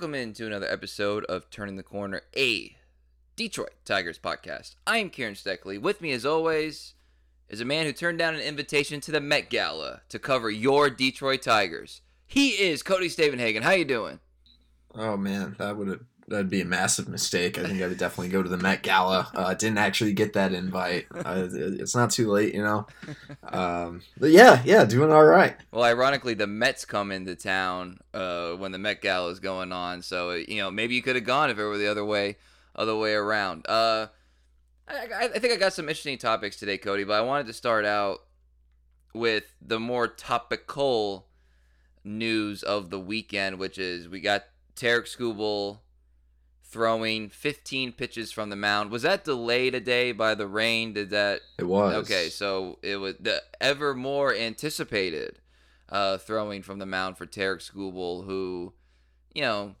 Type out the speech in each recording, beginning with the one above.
Welcome into another episode of Turning the Corner, a Detroit Tigers podcast. I am Kieran Steckley. With me, as always, is a man who turned down an invitation to the Met Gala to cover your Detroit Tigers. He is Cody Stavenhagen. How you doing? Oh man, that would that'd be a massive mistake. I think I would definitely go to the Met Gala. Uh, didn't actually get that invite. Uh, it's not too late, you know. Um, but yeah, yeah, doing all right. Well, ironically, the Mets come into town uh, when the Met Gala is going on, so you know maybe you could have gone if it were the other way, other way around. Uh, I, I think I got some interesting topics today, Cody, but I wanted to start out with the more topical news of the weekend, which is we got Tarik Skubal throwing 15 pitches from the mound. Was that delayed a day by the rain? Did that? It was. Okay, so it was the ever more anticipated uh, throwing from the mound for Tarik Skubal, who, you know,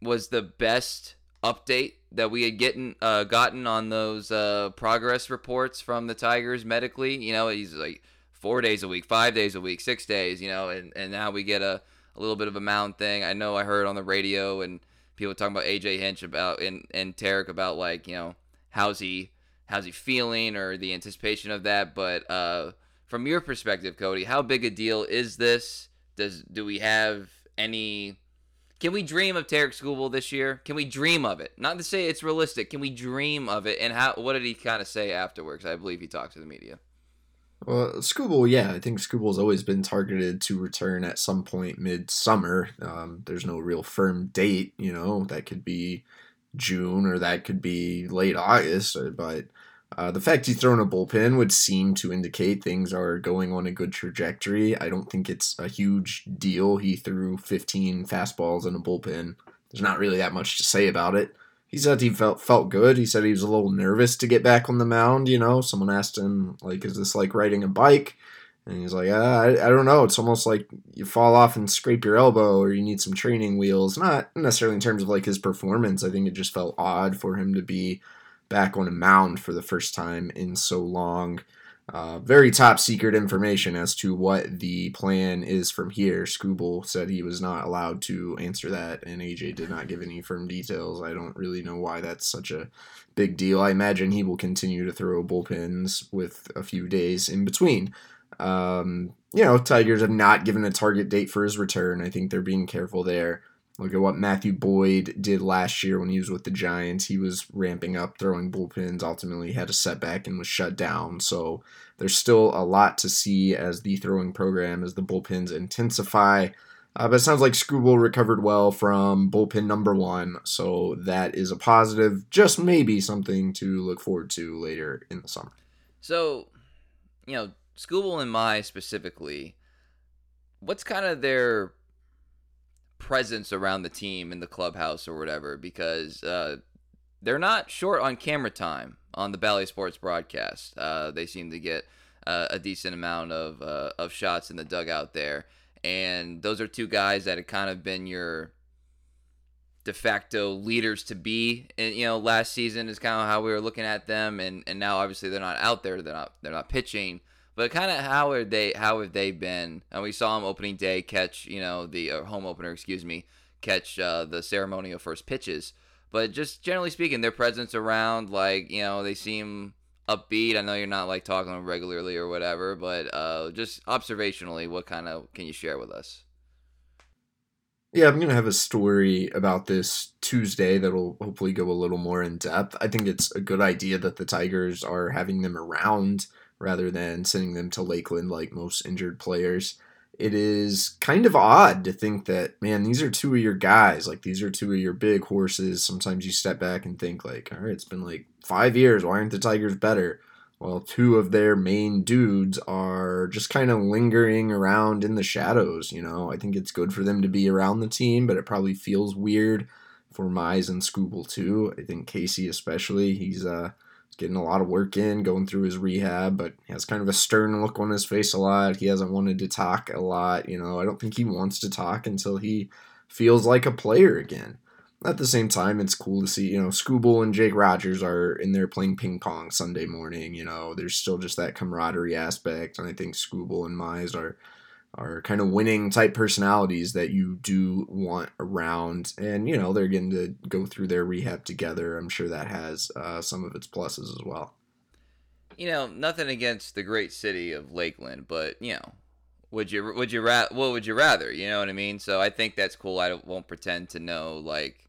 was the best update that we had getting uh, gotten on those uh, progress reports from the Tigers medically. You know, he's like four days a week, five days a week, six days. You know, and and now we get a a little bit of a mound thing. I know I heard on the radio and people talking about AJ Hinch about and and Tarik about like you know how's he how's he feeling or the anticipation of that. But uh, from your perspective, Cody, how big a deal is this? Does do we have any? Can we dream of Tarik Skubal this year? Can we dream of it? Not to say it's realistic. Can we dream of it? And how? What did he kind of say afterwards? I believe he talked to the media. Well, Skubal, yeah, I think Skubal's always been targeted to return at some point mid-summer. Um, there's no real firm date, you know, that could be June or that could be late August, uh, but uh, the fact he's thrown a bullpen would seem to indicate things are going on a good trajectory. I don't think it's a huge deal. He threw 15 fastballs in a bullpen. There's not really that much to say about it he said he felt felt good. He said he was a little nervous to get back on the mound. You know, someone asked him like, "Is this like riding a bike?" And he's like, uh, I, I don't know. It's almost like you fall off and scrape your elbow, or you need some training wheels. Not necessarily in terms of like his performance. I think it just felt odd for him to be back on a mound for the first time in so long. Uh, very top secret information as to what the plan is from here. Skubal said he was not allowed to answer that, and AJ did not give any firm details. I don't really know why that's such a big deal. I imagine he will continue to throw bullpens with a few days in between. Um, you know, Tigers have not given a target date for his return. I think they're being careful there. Look at what Matthew Boyd did last year when he was with the Giants. He was ramping up, throwing bullpens. Ultimately, had a setback and was shut down. So there's still a lot to see as the throwing program, as the bullpens intensify. Uh, but it sounds like Skubal recovered well from bullpen number one, so that is a positive. Just maybe something to look forward to later in the summer. So, you know, Skubal and Mize specifically, what's kind of their presence around the team in the clubhouse or whatever because uh, they're not short on camera time on the Bally Sports broadcast. Uh, they seem to get uh, a decent amount of uh, of shots in the dugout there, and those are two guys that have kind of been your de facto leaders to be. And you know, last season is kind of how we were looking at them, and and now obviously they're not out there. They're not they're not pitching. But kind of how are they? How have they been? And we saw them opening day catch, you know, the uh, home opener, excuse me, catch uh, the ceremonial first pitches. But just generally speaking, their presence around, like you know, they seem upbeat. I know you're not like talking to them regularly or whatever, but uh, just observationally, what kind of can you share with us? Yeah, I'm to have a story about this Tuesday that'll hopefully go a little more in depth. I think it's a good idea that the Tigers are having them around rather than sending them to Lakeland like most injured players. It is kind of odd to think that, man, these are two of your guys. Like, these are two of your big horses. Sometimes you step back and think, like, all right, it's been like five years. Why aren't the Tigers better? Well, two of their main dudes are just kind of lingering around in the shadows. You know, I think it's good for them to be around the team, but it probably feels weird for Mize and Skubal too. I think Casey especially. He's uh getting a lot of work in, going through his rehab, but he has kind of a stern look on his face a lot. He hasn't wanted to talk a lot. You know, I don't think he wants to talk until he feels like a player again. At the same time, it's cool to see, you know, Skubal and Jake Rogers are in there playing ping pong Sunday morning. You know, there's still just that camaraderie aspect. And I think Skubal and Mize are are kind of winning type personalities that you do want around. And, you know, they're getting to go through their rehab together. I'm sure that has uh, some of its pluses as well. You know, nothing against the great city of Lakeland, but, you know, would you would you ra- what would you rather you know what i mean so i think that's cool i won't pretend to know like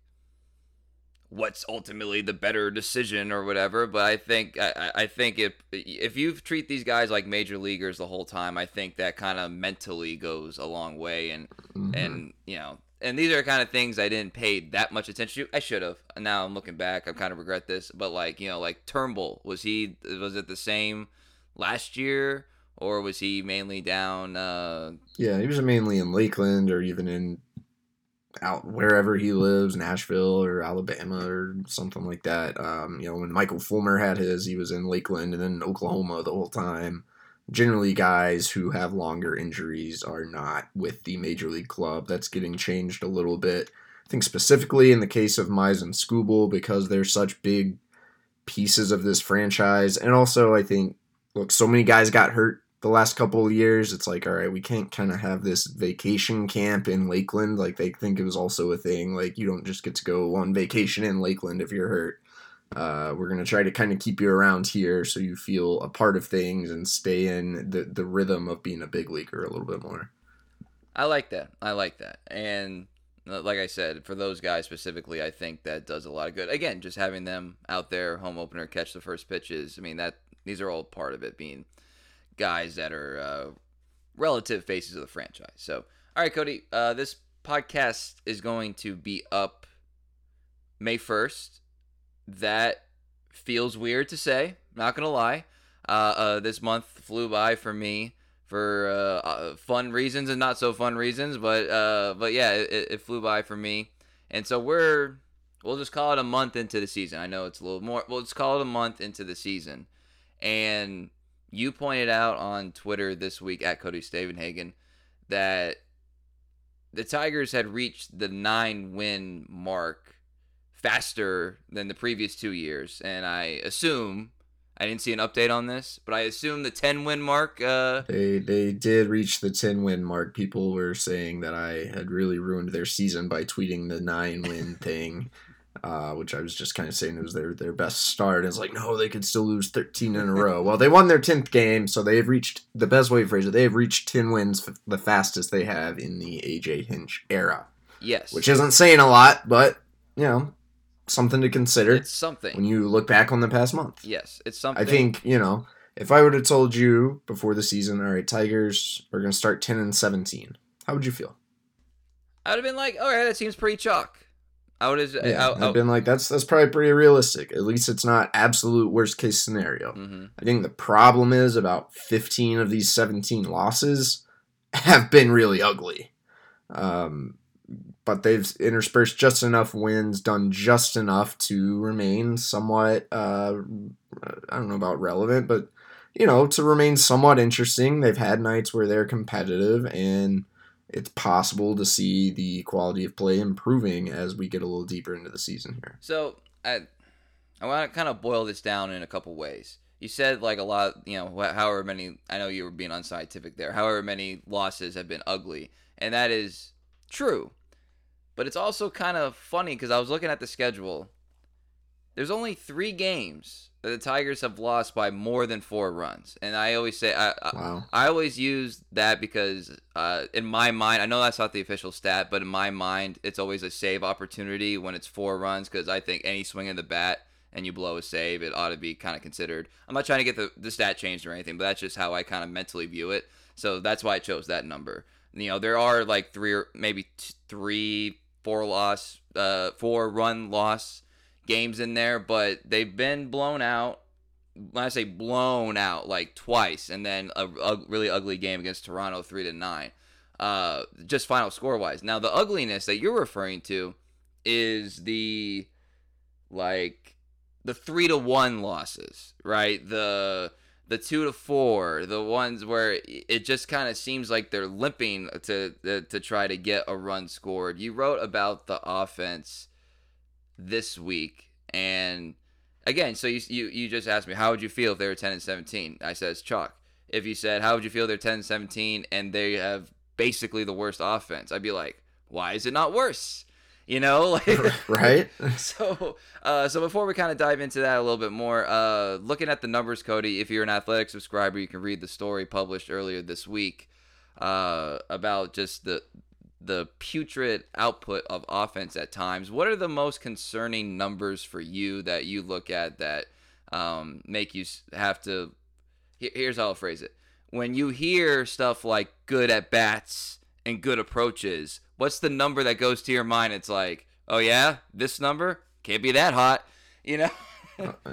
what's ultimately the better decision or whatever. But I think I, I think if if you treat these guys like major leaguers the whole time, I think that kind of mentally goes a long way. And mm-hmm. and you know, and these are kind of things I didn't pay that much attention to. I should have. Now I'm looking back, I kind of regret this. But like you know, like Turnbull was he was it the same last year? Or was he mainly down? Uh, yeah, he was mainly in Lakeland or even in out wherever he lives, Nashville or Alabama or something like that. Um, you know, when Michael Fulmer had his, he was in Lakeland and then Oklahoma the whole time. Generally, guys who have longer injuries are not with the major league club. That's getting changed a little bit. I think specifically in the case of Mize and Skubal because they're such big pieces of this franchise, and also I think look, so many guys got hurt the last couple of years, it's like, all right, we can't kind of have this vacation camp in Lakeland. Like they think it was also a thing. Like you don't just get to go on vacation in Lakeland if you're hurt. Uh, we're gonna try to kind of keep you around here so you feel a part of things and stay in the the rhythm of being a big leaguer a little bit more. I like that. I like that. And uh, like I said, for those guys specifically, I think that does a lot of good. Again, just having them out there, home opener, catch the first pitches. I mean that these are all part of it being guys that are uh, relative faces of the franchise. So, all right, Cody, uh, this podcast is going to be up May 1st. That feels weird to say, not going to lie. Uh, uh, this month flew by for me for uh, uh, fun reasons and not so fun reasons, but but yeah, it, it flew by for me. And so we're we'll just call it a month into the season. I know it's a little more. We'll just call it a month into the season, and you pointed out on Twitter this week at Cody Stavenhagen that the Tigers had reached the nine win mark faster than the previous two years. And I assume I didn't see an update on this, but I assume the ten win mark. Uh... They they did reach the ten win mark. People were saying that I had really ruined their season by tweeting the nine win thing uh, which I was just kind of saying it was their their best start. It's like, no, they could still lose 13 in a row. well, they won their 10th game, so they've reached the best way to phrase it. They have reached 10 wins, the fastest they have in the AJ Hinch era. Yes, which isn't saying a lot, but you know, something to consider. It's something when you look back on the past month. Yes, it's something. I think you know. If I would have told you before the season, all right, Tigers are going to start 10 and 17, how would you feel? I would have been like, all right, that seems pretty chalk. I would have. Yeah, I, have been like, that's that's probably pretty realistic. At least it's not absolute worst case scenario. Mm-hmm. I think the problem is about 15 of these 17 losses have been really ugly. Um, but they've interspersed just enough wins, done just enough to remain somewhat. Uh, I don't know about relevant, but you know, to remain somewhat interesting. They've had nights where they're competitive and it's possible to see the quality of play improving as we get a little deeper into the season here. So I, I want to kind of boil this down in a couple ways. You said like a lot, you know, however many. I know you were being unscientific there. However many losses have been ugly, and that is true. But it's also kind of funny because I was looking at the schedule. There's only three games the Tigers have lost by more than four runs, and I always say I wow. I, I, always use that because uh, in my mind I know that's not the official stat, but in my mind it's always a save opportunity when it's four runs because I think any swing of the bat and you blow a save, it ought to be kind of considered. I'm not trying to get the, the stat changed or anything, but that's just how I kind of mentally view it. So that's why I chose that number. You know, there are like three or maybe t- three, four loss, uh, four run loss games in there, but they've been blown out. When I say blown out, like twice, and then a, a really ugly game against Toronto, three to nine. Uh, just final score wise. Now the ugliness that you're referring to is the like the three to one losses, right? The the two to four, the ones where it just kind of seems like they're limping to, to to try to get a run scored. You wrote about the offense this week. And again, so you, you, you just asked me, how would you feel if they were 10 and 17? I it's chalk. If you said, how would you feel they're 10 and 17 and they have basically the worst offense. I'd be like, why is it not worse? You know, like right. so, uh, so before we kind of dive into that a little bit more, uh, looking at the numbers, Cody, if you're an athletic subscriber, you can read the story published earlier this week uh, about just the the putrid output of offense at times. What are the most concerning numbers for you that you look at that um, make you have to? Here's how I'll phrase it: When you hear stuff like good at bats and good approaches, what's the number that goes to your mind? It's like, oh yeah, this number can't be that hot, you know.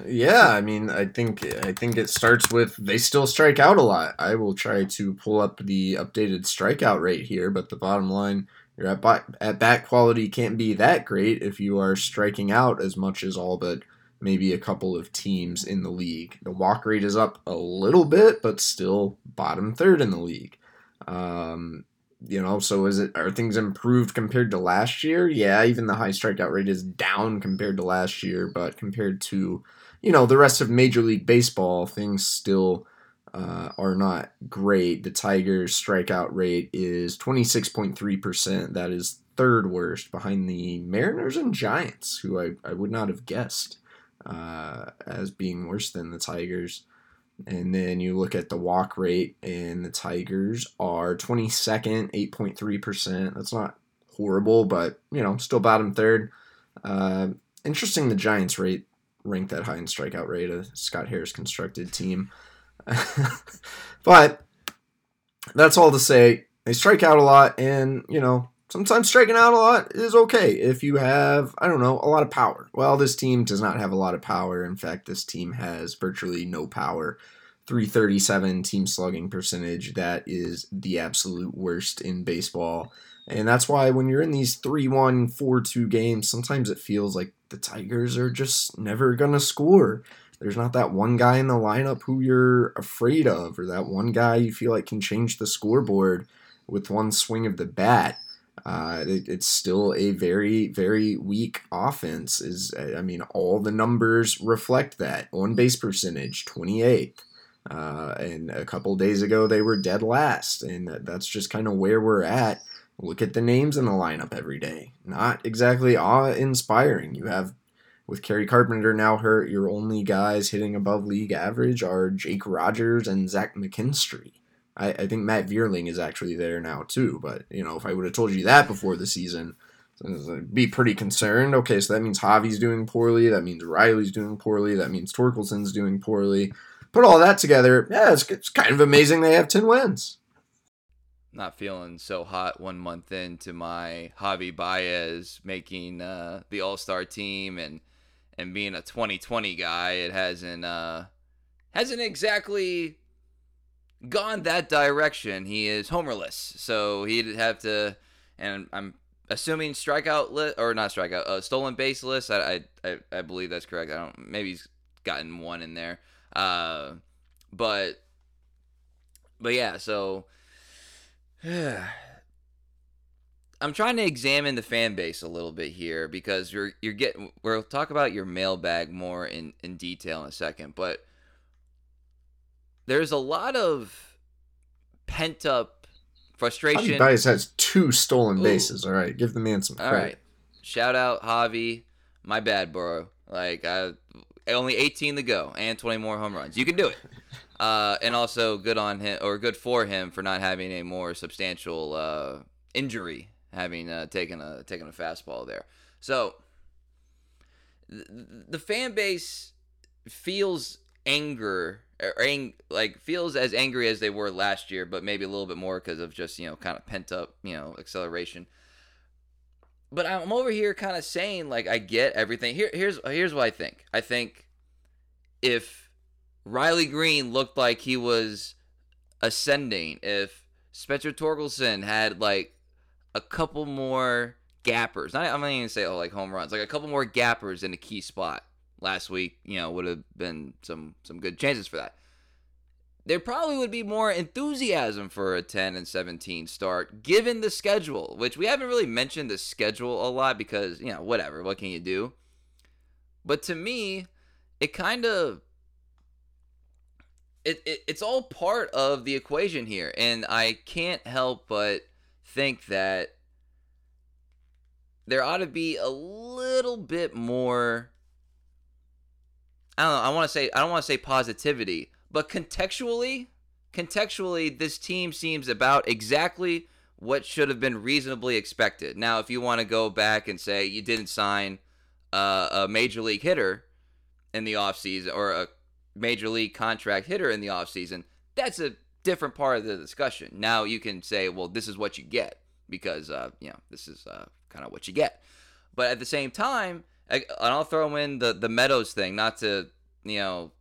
yeah, I mean, I think I think it starts with they still strike out a lot. I will try to pull up the updated strikeout rate here, but the bottom line, your at bat, at bat quality can't be that great if you are striking out as much as all but maybe a couple of teams in the league. The walk rate is up a little bit, but still bottom third in the league. Um, you know, so is it are things improved compared to last year? Yeah, even the high strikeout rate is down compared to last year, but compared to you know the rest of Major League Baseball, things still uh, are not great. The Tigers' strikeout rate is twenty six point three percent. That is third worst behind the Mariners and Giants, who I, I would not have guessed uh, as being worse than the Tigers. And then you look at the walk rate, and the Tigers are 22nd, 8.3%. That's not horrible, but, you know, still bottom third. Uh, interesting the Giants rate ranked that high in strikeout rate, a Scott Harris constructed team. but that's all to say. They strike out a lot, and, you know, sometimes striking out a lot is okay if you have, I don't know, a lot of power. Well, this team does not have a lot of power. In fact, this team has virtually no power. 337 team slugging percentage. That is the absolute worst in baseball. And that's why when you're in these 3 1, 4 2 games, sometimes it feels like the Tigers are just never going to score. There's not that one guy in the lineup who you're afraid of, or that one guy you feel like can change the scoreboard with one swing of the bat. Uh, it, it's still a very, very weak offense. Is I mean, all the numbers reflect that. On base percentage, 28th. Uh, and a couple days ago, they were dead last. And that's just kind of where we're at. Look at the names in the lineup every day. Not exactly awe inspiring. You have, with Kerry Carpenter now hurt, your only guys hitting above league average are Jake Rogers and Zach McKinstry. I, I think Matt Vierling is actually there now too. But you know, if I would have told you that before the season, I'd be pretty concerned. Okay, so that means Javi's doing poorly. That means Riley's doing poorly. That means Torkelson's doing poorly. Put all that together, yeah, it's, it's kind of amazing they have ten wins. Not feeling so hot one month into my Javi Baez making uh, the All Star team and and being a 2020 guy. It hasn't uh, hasn't exactly gone that direction. He is homerless, so he'd have to, and I'm assuming strikeout list or not strikeout, uh, stolen base list. I, I I believe that's correct. I don't. Maybe he's gotten one in there. Uh, but but yeah. So. I'm trying to examine the fan base a little bit here because you're you're getting we'll talk about your mailbag more in in detail in a second, but there's a lot of pent up frustration. Javi Baez has two stolen bases. Ooh. All right, give the man some credit. All right, shout out Javi. My bad, bro. Like I only 18 to go and 20 more home runs. You can do it. Uh, and also good on him or good for him for not having a more substantial uh, injury, having uh, taken a taken a fastball there. So the, the fan base feels anger ang- like feels as angry as they were last year, but maybe a little bit more because of just you know kind of pent up you know acceleration. But I'm over here kind of saying like I get everything. Here here's here's what I think. I think if Riley Greene looked like he was ascending, if Spencer Torkelson had like a couple more gappers, not I'm not even say oh like home runs, like a couple more gappers in a key spot last week, you know, would have been some some good chances for that. There probably would be more enthusiasm for a 10 and 17 start given the schedule, which we haven't really mentioned the schedule a lot because, you know, whatever, what can you do? But to me, it kind of it, it it's all part of the equation here and I can't help but think that there ought to be a little bit more I don't know, I want to say I don't want to say positivity, but contextually, contextually this team seems about exactly what should have been reasonably expected. Now, if you want to go back and say you didn't sign uh, a major league hitter in the offseason or a major league contract hitter in the offseason, that's a different part of the discussion. Now you can say, well, this is what you get because, uh, you know, this is uh, kind of what you get. But at the same time, and I'll throw in the, the Meadows thing, not to, you know,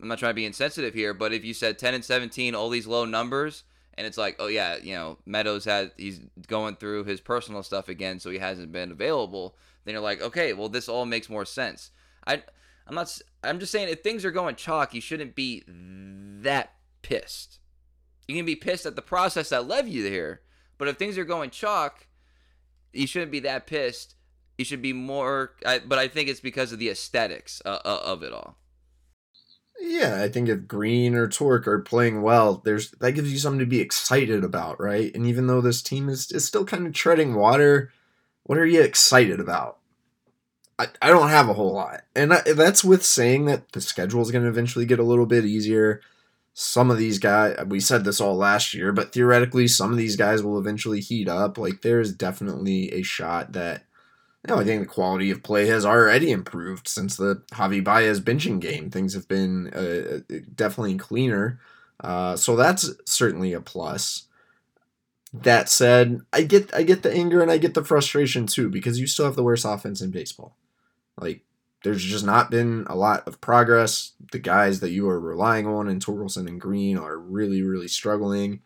I'm not trying to be insensitive here, but if you said 10 and 17, all these low numbers, and it's like, oh yeah, you know, Meadows had he's going through his personal stuff again, so he hasn't been available. Then you're like, okay, well this all makes more sense. I I'm not I'm just saying if things are going chalk, you shouldn't be that pissed. You can be pissed at the process that led you here, but if things are going chalk, you shouldn't be that pissed. You should be more. I, but I think it's because of the aesthetics uh, uh, of it all. Yeah, I think if Greene or Torque are playing well, there's that gives you something to be excited about, right? And even though this team is, is still kind of treading water, what are you excited about? I, I don't have a whole lot. And I, that's with saying that the schedule is going to eventually get a little bit easier. Some of these guys, we said this all last year, but theoretically, some of these guys will eventually heat up. Like, there's definitely a shot that know, I think the quality of play has already improved since the Javi Baez benching game. Things have been uh, uh, definitely cleaner. Uh, so that's certainly a plus. That said, I get I get the anger and I get the frustration too because you still have the worst offense in baseball. Like there's just not been a lot of progress. The guys that you are relying on in Torkelson and Greene are really really struggling,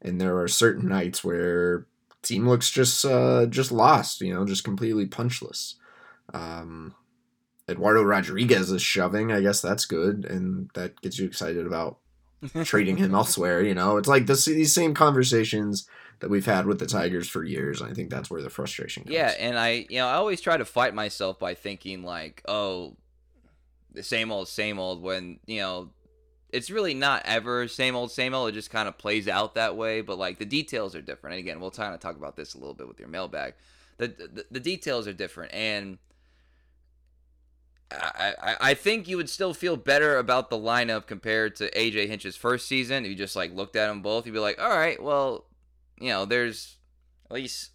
and there are certain nights where team looks just uh, just lost, you know, just completely punchless. Um, Eduardo Rodriguez is shoving. I guess that's good, and that gets you excited about trading him elsewhere. You know, it's like this, these same conversations that we've had with the Tigers for years. I think that's where the frustration comes. Yeah, and I, you know, I always try to fight myself by thinking like, oh, the same old, same old. When you know it's really not ever same old same old. It just kind of plays out that way, but like the details are different. And again, we'll kind of talk about this a little bit with your mailbag. The the, the details are different, and I, I I think you would still feel better about the lineup compared to AJ Hinch's first season. If you just like looked at them both, you'd be like, all right, well, you know, there's at least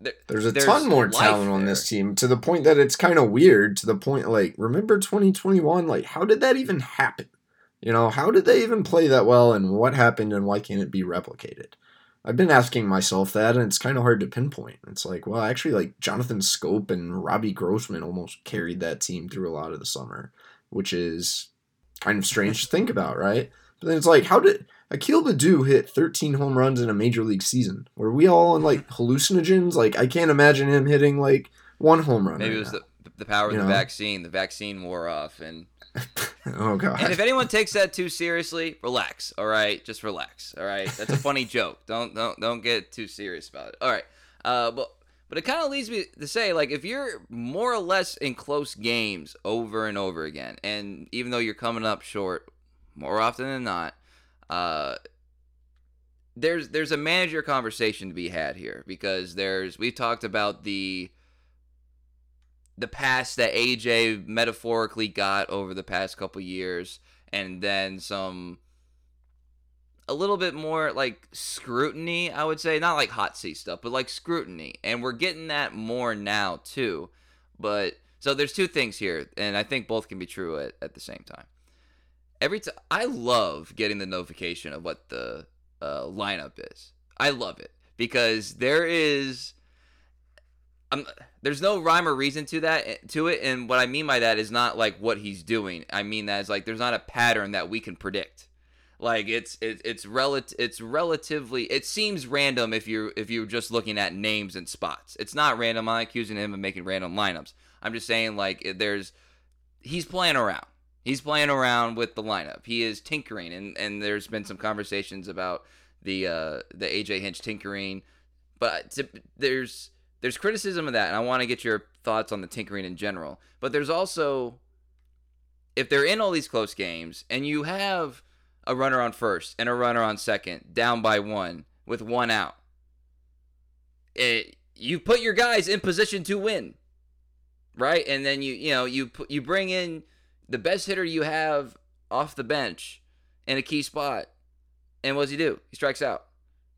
there, there's a there's ton more talent there. on this team to the point that it's kind of weird. To the point, like, remember 2021? Like, how did that even happen? You know, how did they even play that well and what happened and why can't it be replicated? I've been asking myself that and it's kind of hard to pinpoint. It's like, well, actually, like Jonathan Schoop and Robbie Grossman almost carried that team through a lot of the summer, which is kind of strange to think about, right? But then it's like, how did Akil Baddoo hit 13 home runs in a major league season? Were we all on like hallucinogens? Like, I can't imagine him hitting like one home run. Maybe right it was now. the, the power you of the know? vaccine. The vaccine wore off and oh god. And if anyone takes that too seriously, relax. All right, just relax. All right, that's a funny joke. Don't don't don't get too serious about it. All right, uh, but but it kind of leads me to say like if you're more or less in close games over and over again, and even though you're coming up short more often than not, uh, there's there's a manager conversation to be had here because there's we've talked about the the pass that AJ metaphorically got over the past couple years, and then some a little bit more like scrutiny, I would say, not like hot seat stuff, but like scrutiny, and we're getting that more now too. But so there's two things here, and I think both can be true at, at the same time. Every time I love getting the notification of what the uh, lineup is. I love it because there is I'm, there's no rhyme or reason to that to it, and what I mean by that is not like what he's doing. I mean that is like there's not a pattern that we can predict. Like it's it, it's relative it's relatively it seems random if you're if you're just looking at names and spots. It's not random. I'm accusing him of making random lineups. I'm just saying like there's he's playing around. He's playing around with the lineup. He is tinkering, and and there's been some conversations about the uh the AJ Hinch tinkering, but to, there's there's criticism of that, and I want to get your thoughts on the tinkering in general. But there's also if they're in all these close games and you have a runner on first and a runner on second, down by one with one out, it, you put your guys in position to win, right? And then you you know you you bring in the best hitter you have off the bench in a key spot, and what does he do? He strikes out.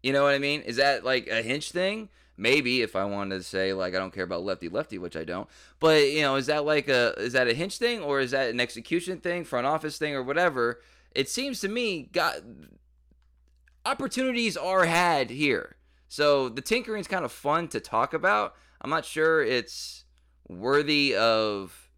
You know what I mean? Is that like a Hinch thing? Maybe if I wanted to say like I don't care about lefty lefty, which I don't. But you know, is that like a is that a Hinch thing or is that an execution thing, front office thing, or whatever? It seems to me got opportunities are had here. So the tinkering is kind of fun to talk about. I'm not sure it's worthy of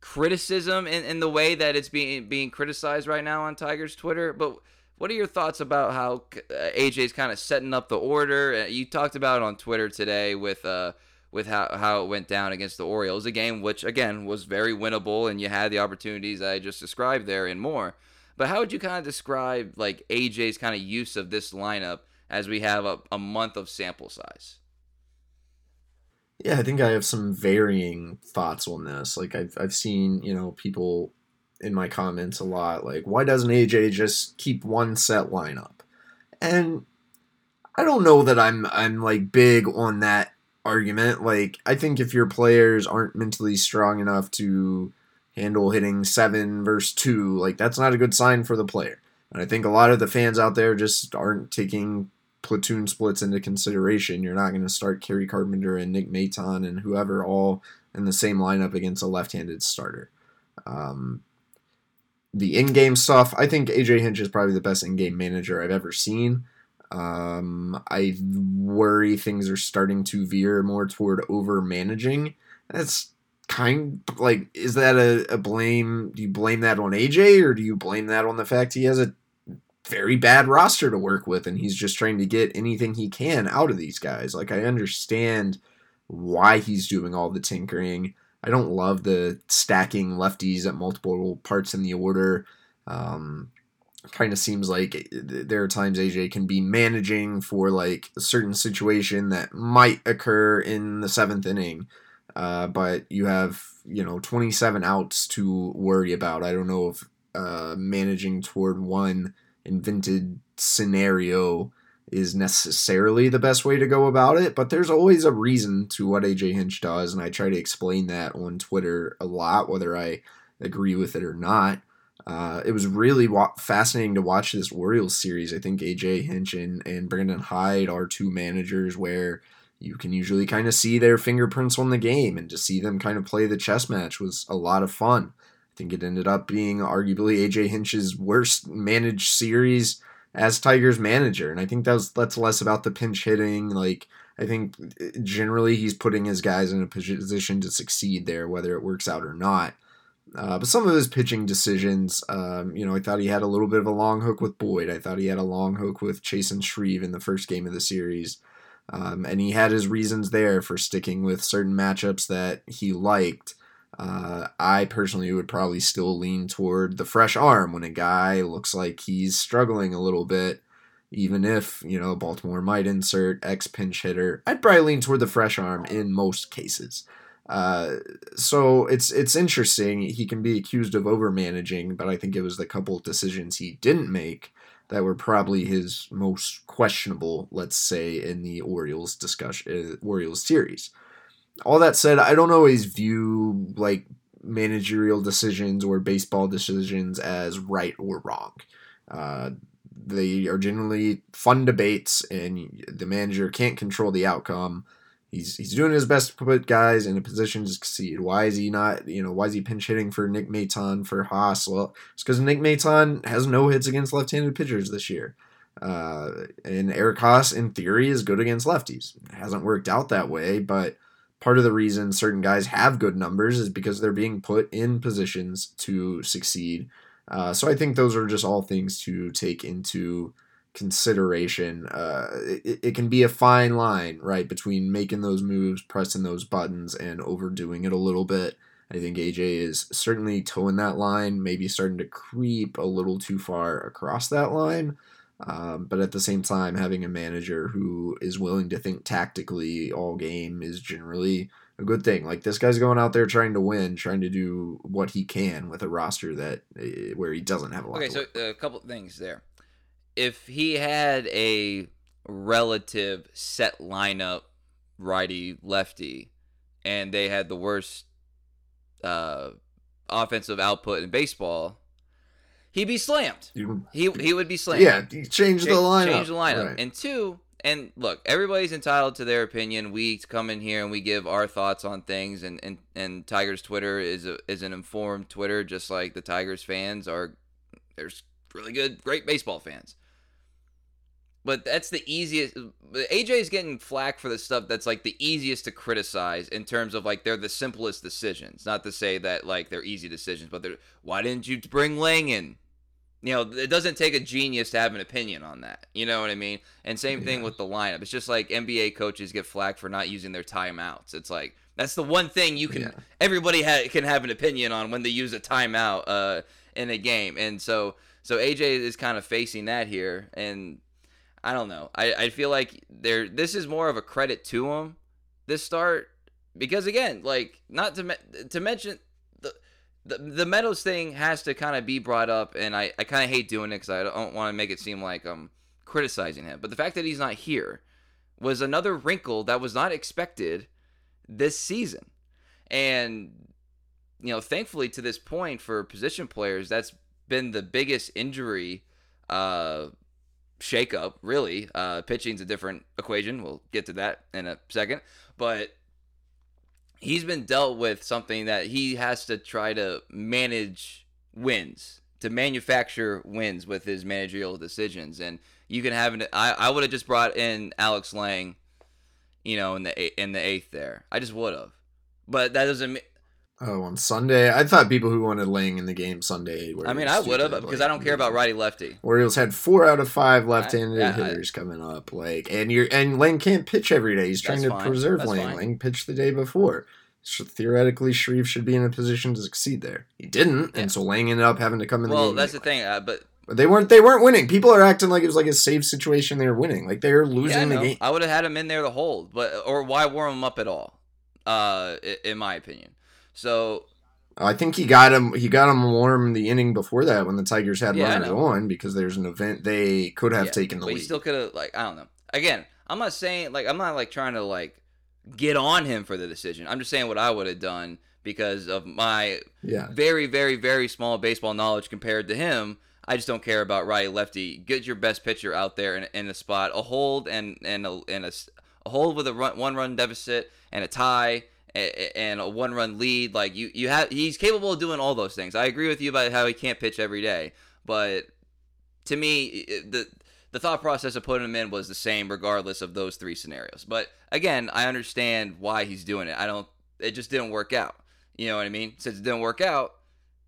criticism in, in the way that it's being being criticized right now on Tigers Twitter, but what are your thoughts about how uh, AJ's kind of setting up the order? Uh, you talked about it on Twitter today with uh with how, how it went down against the Orioles, a game which again was very winnable, and you had the opportunities I just described there and more. But how would you kind of describe like AJ's kind of use of this lineup as we have a, a month of sample size? Yeah, I think I have some varying thoughts on this. Like I've I've seen you know people in my comments a lot like why doesn't AJ just keep one set lineup? And I don't know that I'm I'm like big on that argument. Like I think if your players aren't mentally strong enough to handle hitting 7 versus 2, like that's not a good sign for the player. And I think a lot of the fans out there just aren't taking platoon splits into consideration. You're not going to start Kerry Carpenter and Nick Maton and whoever all in the same lineup against a left-handed starter. Um, the in-game stuff, I think AJ Hinch is probably the best in-game manager I've ever seen. Um, I worry things are starting to veer more toward over managing. That's kind like is that a, a blame? Do you blame that on AJ or do you blame that on the fact he has a very bad roster to work with and he's just trying to get anything he can out of these guys? Like I understand why he's doing all the tinkering. I don't love the stacking lefties at multiple parts in the order. Um, kind of seems like there are times AJ can be managing for like a certain situation that might occur in the seventh inning, uh, but you have you know 27 outs to worry about. I don't know if uh, managing toward one invented scenario is necessarily the best way to go about it, but there's always a reason to what AJ Hinch does, and I try to explain that on Twitter a lot, whether I agree with it or not. Uh, it was really wa- fascinating to watch this Orioles series. I think AJ Hinch and, and Brandon Hyde are two managers where you can usually kind of see their fingerprints on the game, and to see them kind of play the chess match was a lot of fun. I think it ended up being arguably AJ Hinch's worst managed series as Tigers manager. And I think that's that's less about the pinch hitting. Like I think generally he's putting his guys in a position to succeed there, whether it works out or not. Uh, but some of his pitching decisions, um, you know, I thought he had a little bit of a long hook with Boyd. I thought he had a long hook with Chasen Shreve in the first game of the series. Um, and he had his reasons there for sticking with certain matchups that he liked. Uh, I personally would probably still lean toward the fresh arm when a guy looks like he's struggling a little bit, even if, you know, Baltimore might insert X pinch hitter. I'd probably lean toward the fresh arm in most cases. Uh, so it's it's interesting. He can be accused of over managing, but I think it was the couple decisions he didn't make that were probably his most questionable, let's say, in the Orioles discussion, uh, Orioles series all that said, I don't always view like managerial decisions or baseball decisions as right or wrong. Uh, they are generally fun debates, and the manager can't control the outcome. He's he's doing his best to put guys in a position to succeed. Why is he not? You know, why is he pinch hitting for Nick Maton for Haase? Well, it's because Nick Maton has no hits against left-handed pitchers this year. Uh, and Eric Haase, in theory, is good against lefties. It hasn't worked out that way, but part of the reason certain guys have good numbers is because they're being put in positions to succeed. Uh, so I think those are just all things to take into consideration. Uh, it, it can be a fine line, right, between making those moves, pressing those buttons, and overdoing it a little bit. I think AJ is certainly toeing that line, maybe starting to creep a little too far across that line. Um, but at the same time, having a manager who is willing to think tactically all game is generally a good thing. Like this guy's going out there trying to win, trying to do what he can with a roster that uh, where he doesn't have a lot. Okay, so a couple things there. If he had a relative set lineup righty lefty and they had the worst uh, offensive output in baseball, he'd be slammed. You- He he would be slammed. yeah, you change the Cha- lineup. Change the lineup. Right. And two, and look, everybody's entitled to their opinion. We come in here and we give our thoughts on things, and and, and Tigers Twitter is a, is an informed Twitter, just like the Tigers fans are. There's really good, great baseball fans. But that's the easiest. AJ is getting flack for the stuff that's like the easiest to criticize in terms of like they're the simplest decisions. Not to say that like they're easy decisions, but they're why didn't you bring Lange in? You know, it doesn't take a genius to have an opinion on that. You know what I mean? And same thing Yeah. with the lineup. It's just like NBA coaches get flack for not using their timeouts. It's like that's the one thing you can Yeah. everybody ha- can have an opinion on when they use a timeout uh, in a game. And so so AJ is kind of facing that here, and I don't know. I, I feel like there this is more of a credit to him this start because again, like not to me- to mention the the, Meadows thing has to kind of be brought up, and I, I kind of hate doing it because I don't want to make it seem like I'm criticizing him. But the fact that he's not here was another wrinkle that was not expected this season, and you know, thankfully to this point for position players, that's been the biggest injury uh, shakeup. Really, uh, pitching's a different equation. We'll get to that in a second, but he's been dealt with something that he has to try to manage wins, to manufacture wins with his managerial decisions. And you can have an. I, I would have just brought in Alex Lange, you know, in the in the eighth there. I just would have, but that doesn't. Oh, on Sunday, I thought people who wanted Lange in the game Sunday. Were I mean, I would have because like, I don't care about righty lefty. Orioles had four out of five left-handed yeah, I- hitters coming up, like, and you're and Lange can't pitch every day. He's trying to fine. preserve That's Lange. fine. Lange pitched the day before. So theoretically, Shreve should be in a position to succeed there. He didn't, Yeah. and so Lange ended up having to come in the Well, game. that's the thing. Uh, but But they weren't. They weren't winning. People are acting like it was like a safe situation. They were winning. Like they were yeah, losing the game. I would have had him in there to hold, but or why warm him up at all? Uh, in my opinion. So I think he got him. He got him warm the inning before that when the Tigers had Yeah, runners on because there's an event they could have Yeah, taken the but lead. he still could have like I don't know. Again, I'm not saying like I'm not like trying to like get on him for the decision. I'm just saying what I would have done because of my yeah, very very very small baseball knowledge compared to him. I just don't care about righty lefty. Get your best pitcher out there in, in a spot, a hold and and a, and a hold with a run, one run deficit and a tie a- a- and a one run lead. Like you you have he's capable of doing all those things. I agree with you about how he can't pitch every day, but to me the the thought process of putting him in was the same regardless of those three scenarios. But again, I understand why he's doing it. I don't. It just didn't work out. You know what I mean? Since it didn't work out,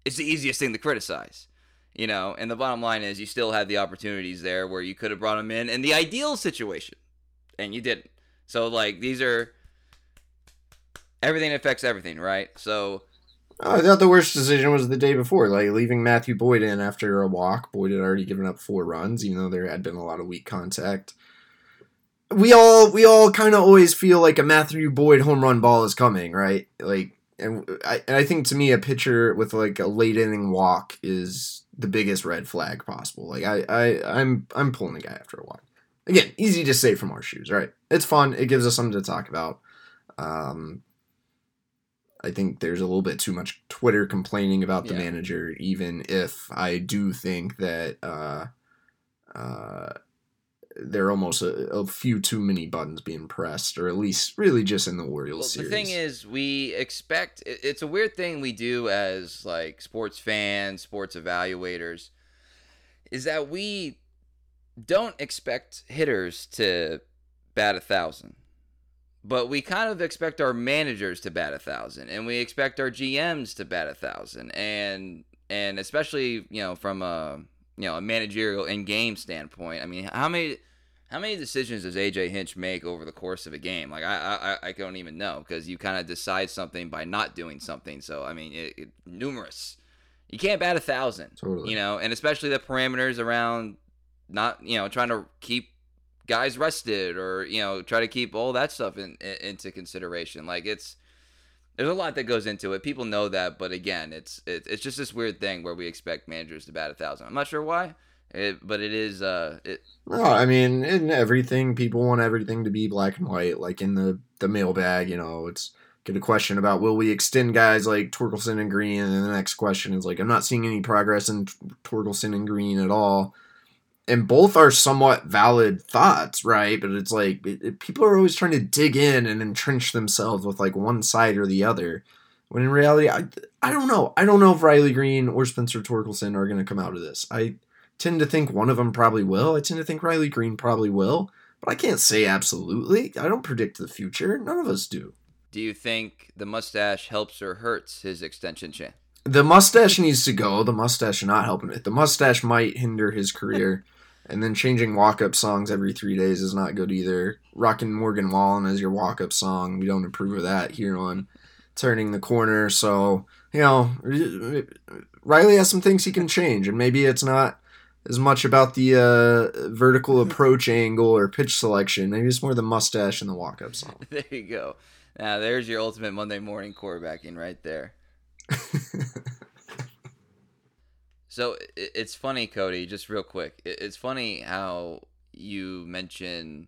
it's the easiest thing to criticize. You know, and the bottom line is you still had the opportunities there where you could have brought him in in the ideal situation, and you didn't. So like these are everything affects everything, right? So Oh, I thought the worst decision was the day before, like leaving Matthew Boyd in after a walk. Boyd had already given up four runs, even though there had been a lot of weak contact. We all we all kind of always feel like a Matthew Boyd home run ball is coming, right? Like, and I and I think to me a pitcher with like a late inning walk is the biggest red flag possible. Like I I I'm I'm pulling the guy after a walk. Again, easy to say from our shoes, right? It's fun. It gives us something to talk about. Um, I think there's a little bit too much Twitter complaining about the Yeah. manager, even if I do think that uh, uh, there are almost a, a few too many buttons being pressed, or at least really just in the Orioles Well, series. the thing is, we expect it's a weird thing we do as like sports fans, sports evaluators, is that we don't expect hitters to bat a thousand, but we kind of expect our managers to bat a thousand, and we expect our GMs to bat a thousand, and and especially you know from a you know a managerial in game standpoint. I mean, how many how many decisions does AJ Hinch make over the course of a game? Like I I, I don't even know because you kind of decide something by not doing something. So I mean, it, it, numerous. You can't bat a thousand, Totally. you know, and especially the parameters around not you know trying to keep guys rested or you know try to keep all that stuff in, in into consideration. Like it's there's a lot that goes into it. People know that, but again, it's it, it's just this weird thing where we expect managers to bat a thousand. I'm not sure why. It, but it is uh it No, I mean, in everything, people want everything to be black and white. Like in the the mailbag, you know, it's get a question about will we extend guys like Torkelson and Greene, and the next question is like, I'm not seeing any progress in Torkelson and Greene at all. And both are somewhat valid thoughts, right? But it's like it, it- people are always trying to dig in and entrench themselves with like one side or the other. When in reality, I I don't know. I don't know if Riley Greene or Spencer Torkelson are going to come out of this. I tend to think one of them probably will. I tend to think Riley Greene probably will, but I can't say absolutely. I don't predict the future. None of us do. do you think the mustache helps or hurts his extension chance? The mustache needs to go. The mustache is not helping it. The mustache might hinder his career. and then changing walk up songs every three days is not good either. Rocking Morgan Wallen as your walk up song, we don't approve of that here on Turning the Corner. So, you know, Riley has some things he can change, and maybe it's not as much about the uh, vertical approach angle or pitch selection. Maybe it's more the mustache and the walk up song. There you go. Now there's your ultimate Monday morning quarterbacking right there. So it's funny, Cody. Just real quick, it's funny how you mention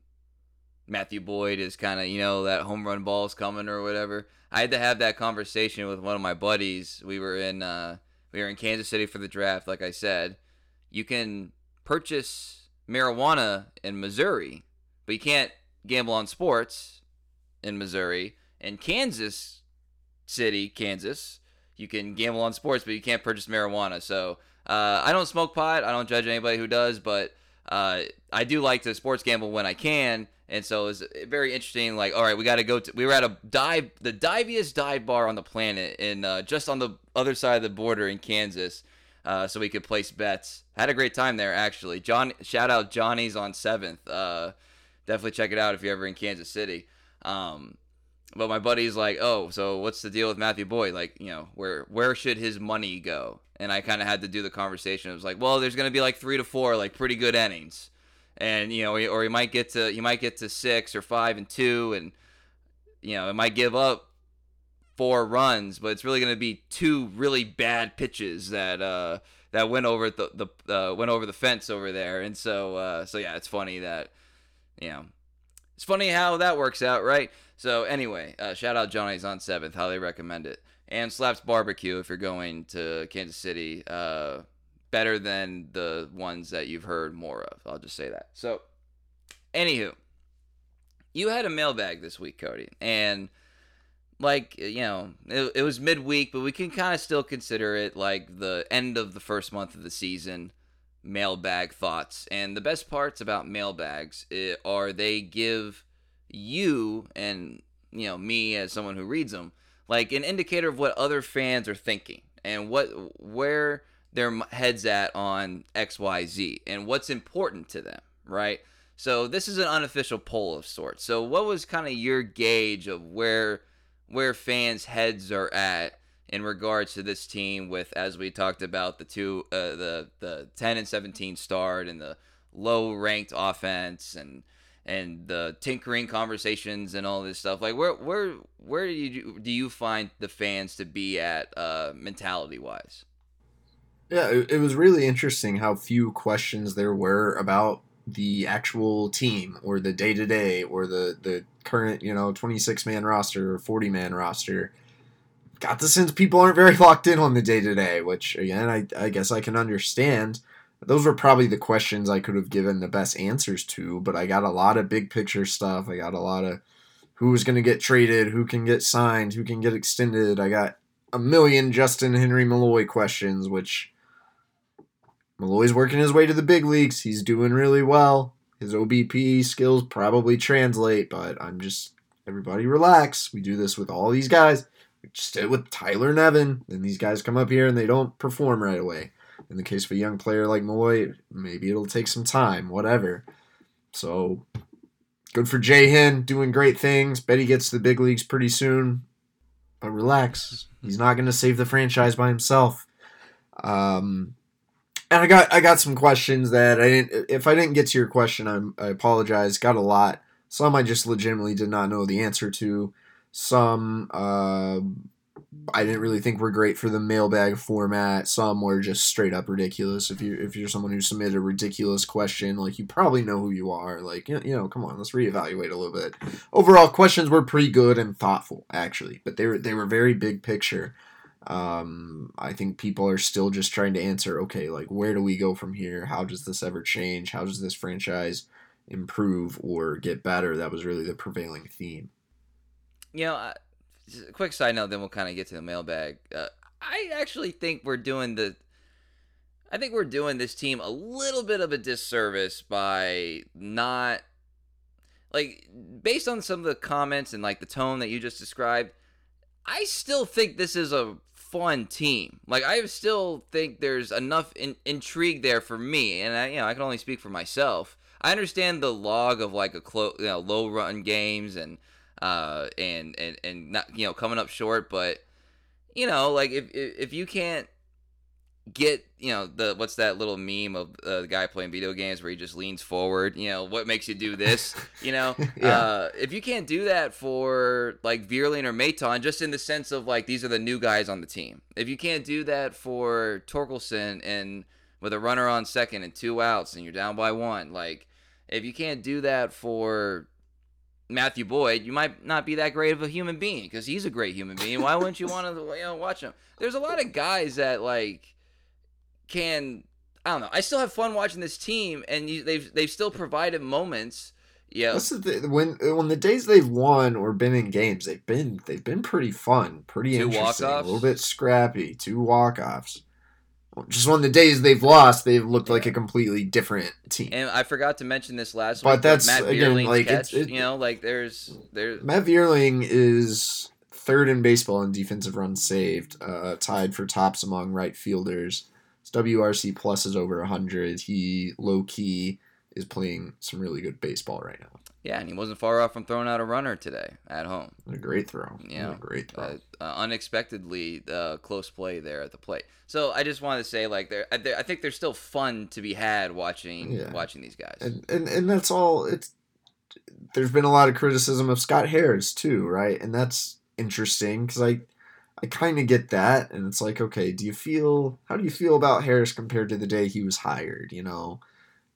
Matthew Boyd is kind of you know that home run ball's coming or whatever. I had to have that conversation with one of my buddies. We were in uh, we were in Kansas City for the draft. Like I said, you can purchase marijuana in Missouri, but you can't gamble on sports in Missouri. In Kansas City, Kansas, you can gamble on sports, but you can't purchase marijuana. So uh, I don't smoke pot. I don't judge anybody who does, but uh, I do like to sports gamble when I can. And so it's very interesting. Like, all right, we got to go to. We were at a dive, the diviest dive bar on the planet, in uh, just on the other side of the border in Kansas, uh, so we could place bets. Had a great time there, actually. John, shout out Johnny's on Seventh. Uh, definitely check it out if you're ever in Kansas City. Um, but my buddy's like, "Oh, so what's the deal with Matthew Boyd? Like, you know, where where should his money go?" And I kind of had to do the conversation. It was like, "Well, there's going to be like three to four, like pretty good innings, and you know, or you might get to you might get to six or five and two, and you know, it might give up four runs, but it's really going to be two really bad pitches that uh that went over the the uh, went over the fence over there, and so uh, so yeah, it's funny that you know." It's funny how that works out, right? So anyway, uh, shout out Johnny's on Seventh. Highly recommend it. And Slaps Barbecue if you're going to Kansas City. Uh, better than the ones that you've heard more of. I'll just say that. So, anywho, you had a mailbag this week, Cody, and like you know, it, it was midweek, but we can kind of still consider it like the end of the first month of the season mailbag thoughts. And the best parts about mailbags eh, are they give you and you know me as someone who reads them like an indicator of what other fans are thinking and what where their heads at on XYZ and what's important to them, right? So this is an unofficial poll of sorts. So what was kind of your gauge of where where fans' heads are at in regards to this team with as we talked about the two uh, the the 10 and 17 start and the low ranked offense and and the tinkering conversations and all this stuff like where where where do you do you find the fans to be at uh mentality wise Yeah, it, it was really interesting how few questions there were about the actual team or the day to day or the the current you know 26 man roster or 40 man roster. Got the sense people aren't very locked in on the day to day, which again I I guess I can understand. Those were probably the questions I could have given the best answers to, but I got a lot of big picture stuff. I got a lot of who's going to get traded, who can get signed, who can get extended. I got a million Justin Henry Malloy questions, which Malloy's working his way to the big leagues. He's doing really well. His OBP skills probably translate, but I'm just everybody relax. We do this with all these guys. We just did it with Tyler Nevin, and these guys come up here and they don't perform right away. In the case of a young player like Malloy, maybe it'll take some time, whatever. So good for Jay Hen, doing great things. Bet he gets to the big leagues pretty soon. But relax. He's not gonna save the franchise by himself. Um and I got I got some questions that I didn't. If I didn't get to your question, I'm, I apologize. Got a lot. Some I just legitimately did not know the answer to. Some uh, I didn't really think we were great for the mailbag format. Some were just straight up ridiculous. If you if you're someone who submitted a ridiculous question, like you probably know who you are. Like you know, come on, let's reevaluate a little bit. Overall, questions were pretty good and thoughtful, actually, but they were they were very big picture. Um, I think people are still just trying to answer. Okay, like where do we go from here? How does this ever change? How does this franchise improve or get better? That was really the prevailing theme. You know. I- quick side note, then we'll kind of get to the mailbag. Uh, I actually think we're doing the. I think we're doing this team a little bit of a disservice by not, like, based on some of the comments and like the tone that you just described. I still think this is a fun team. Like, I still think there's enough in, intrigue there for me, and I, you know, I can only speak for myself. I understand the log of like a clo- you know, low run games and uh, and and and not you know coming up short. But you know, like if if you can't get you know the what's that little meme of uh, the guy playing video games where he just leans forward you know what makes you do this you know Yeah. uh if you can't do that for like Vierling or Maton just in the sense of like these are the new guys on the team if you can't do that for Torkelson and with a runner on second and two outs and you're down by one like if you can't do that for Matthew Boyd, you might not be that great of a human being because he's a great human being. Why wouldn't you want to you know, watch him? There's a lot of guys that like can I don't know. I still have fun watching this team, and you, they've they've still provided moments. Yeah, That's the. When when the days they've won or been in games, they've been they've been pretty fun, pretty Two interesting, walk-offs? a little bit scrappy. Two walk offs. Just on the days they've lost, they've looked like a completely different team. and I forgot to mention this last But week. that's, Matt again, like, it's- catch. it- you know, like there's there's Matt Vierling is third in baseball in defensive runs saved, uh, tied for tops among right fielders. His WRC plus is over 100. He low key is playing some really good baseball right now. Yeah, and he wasn't far off from throwing out a runner today at home. A great throw. Yeah. a great throw. uh, uh, unexpectedly uh, close play there at the plate. So I just wanted to say, like, there, I, there, I think there's still fun to be had watching Yeah. watching these guys. and and and that's all it's there's been a lot of criticism of Scott Harris too right and that's interesting because I I kind of get that and it's like okay do you feel how do you feel about Harris compared to the day he was hired you know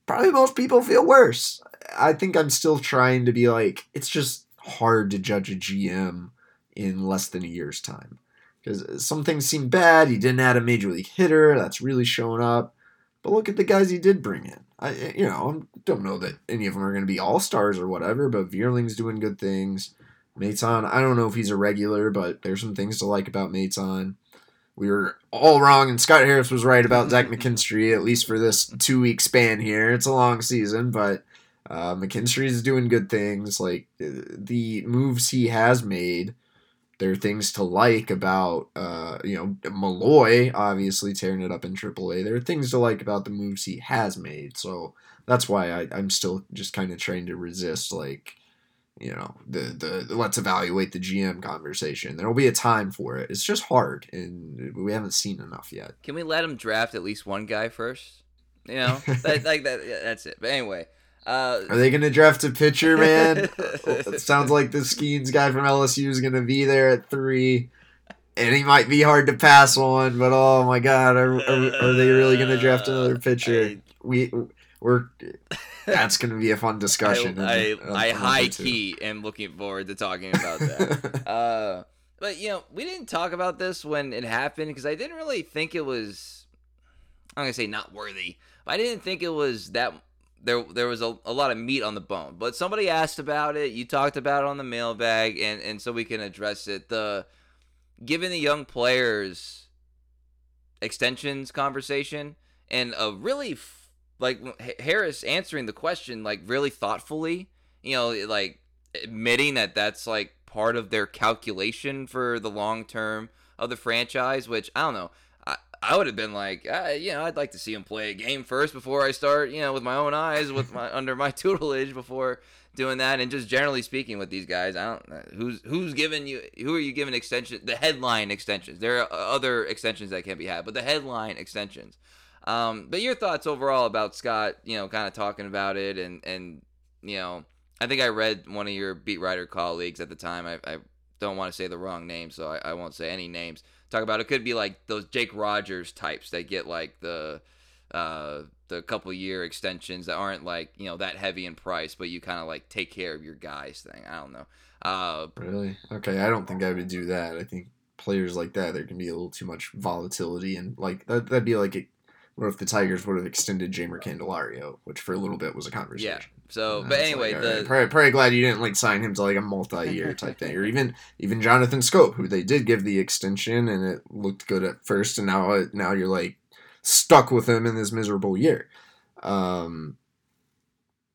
probably most people feel worse I think I'm still trying to be like it's just hard to judge a GM in less than a year's time because uh, some things seem bad he didn't add a major league hitter that's really showing up but look at the guys he did bring in. I, you know, I don't know that any of them are going to be all stars or whatever, but Vierling's doing good things. Maton, I don't know if he's a regular, but there's some things to like about Maton. We were all wrong, and Scott Harris was right about Zach McKinstry, at least for this two week span here. It's a long season, but uh, McKinstry is doing good things. Like uh, the moves he has made, there are things to like about, uh, you know, Malloy obviously tearing it up in AAA. There are things to like about the moves he has made. So that's why I, I'm still just kind of trying to resist, like, you know, the, the let's evaluate the GM conversation. There will be a time for it. It's just hard, and we haven't seen enough yet. Can we let him draft at least one guy first? You know, that, like that. That's it. But anyway, uh, Are they going to draft a pitcher, man? it sounds like the Skenes guy from LSU is going to be there at three. And he might be hard to pass on, but oh my God, are, are, are they really going to draft another pitcher? we we're that's going to be a fun discussion. I, I, I high key am looking forward to talking about that. uh, but you know, we didn't talk about this when it happened because I didn't really think it was. I'm gonna say not worthy. But I didn't think it was that. There, there was a, a lot of meat on the bone. But somebody asked about it. You talked about it on the mailbag, and and so we can address it. The giving the young players extensions conversation and a really like Harris answering the question like really thoughtfully, you know, like admitting that that's like part of their calculation for the long term of the franchise, which I don't know. I, I would have been like, uh, you know, I'd like to see him play a game first before I start, you know, with my own eyes, with my under my tutelage before doing that. And just generally speaking with these guys, I don't uh, who's who's giving you who are you giving extension the headline extensions. There are other extensions that can be had, but the headline extensions. Um, but your thoughts overall about Scott, you know, kind of talking about it and and you know, I think I read one of your beat writer colleagues at the time. I, I don't want to say the wrong name, so I, I won't say any names. Talk about it could be like those Jake Rogers types that get like the uh, the couple year extensions that aren't like you know that heavy in price, but you kind of like take care of your guys thing. I don't know. Uh, really? Okay, I don't think I would do that. I think players like that there can be a little too much volatility and like that, that'd be like a, what if the Tigers would have extended Jeimer Candelario, which for a little bit was a conversation. Yeah. So, but anyway, like, the right, probably, probably glad you didn't like sign him to like a multi-year type thing, or even even Jonathan Schoop, who they did give the extension, and it looked good at first, and now now you're like stuck with him in this miserable year. Um,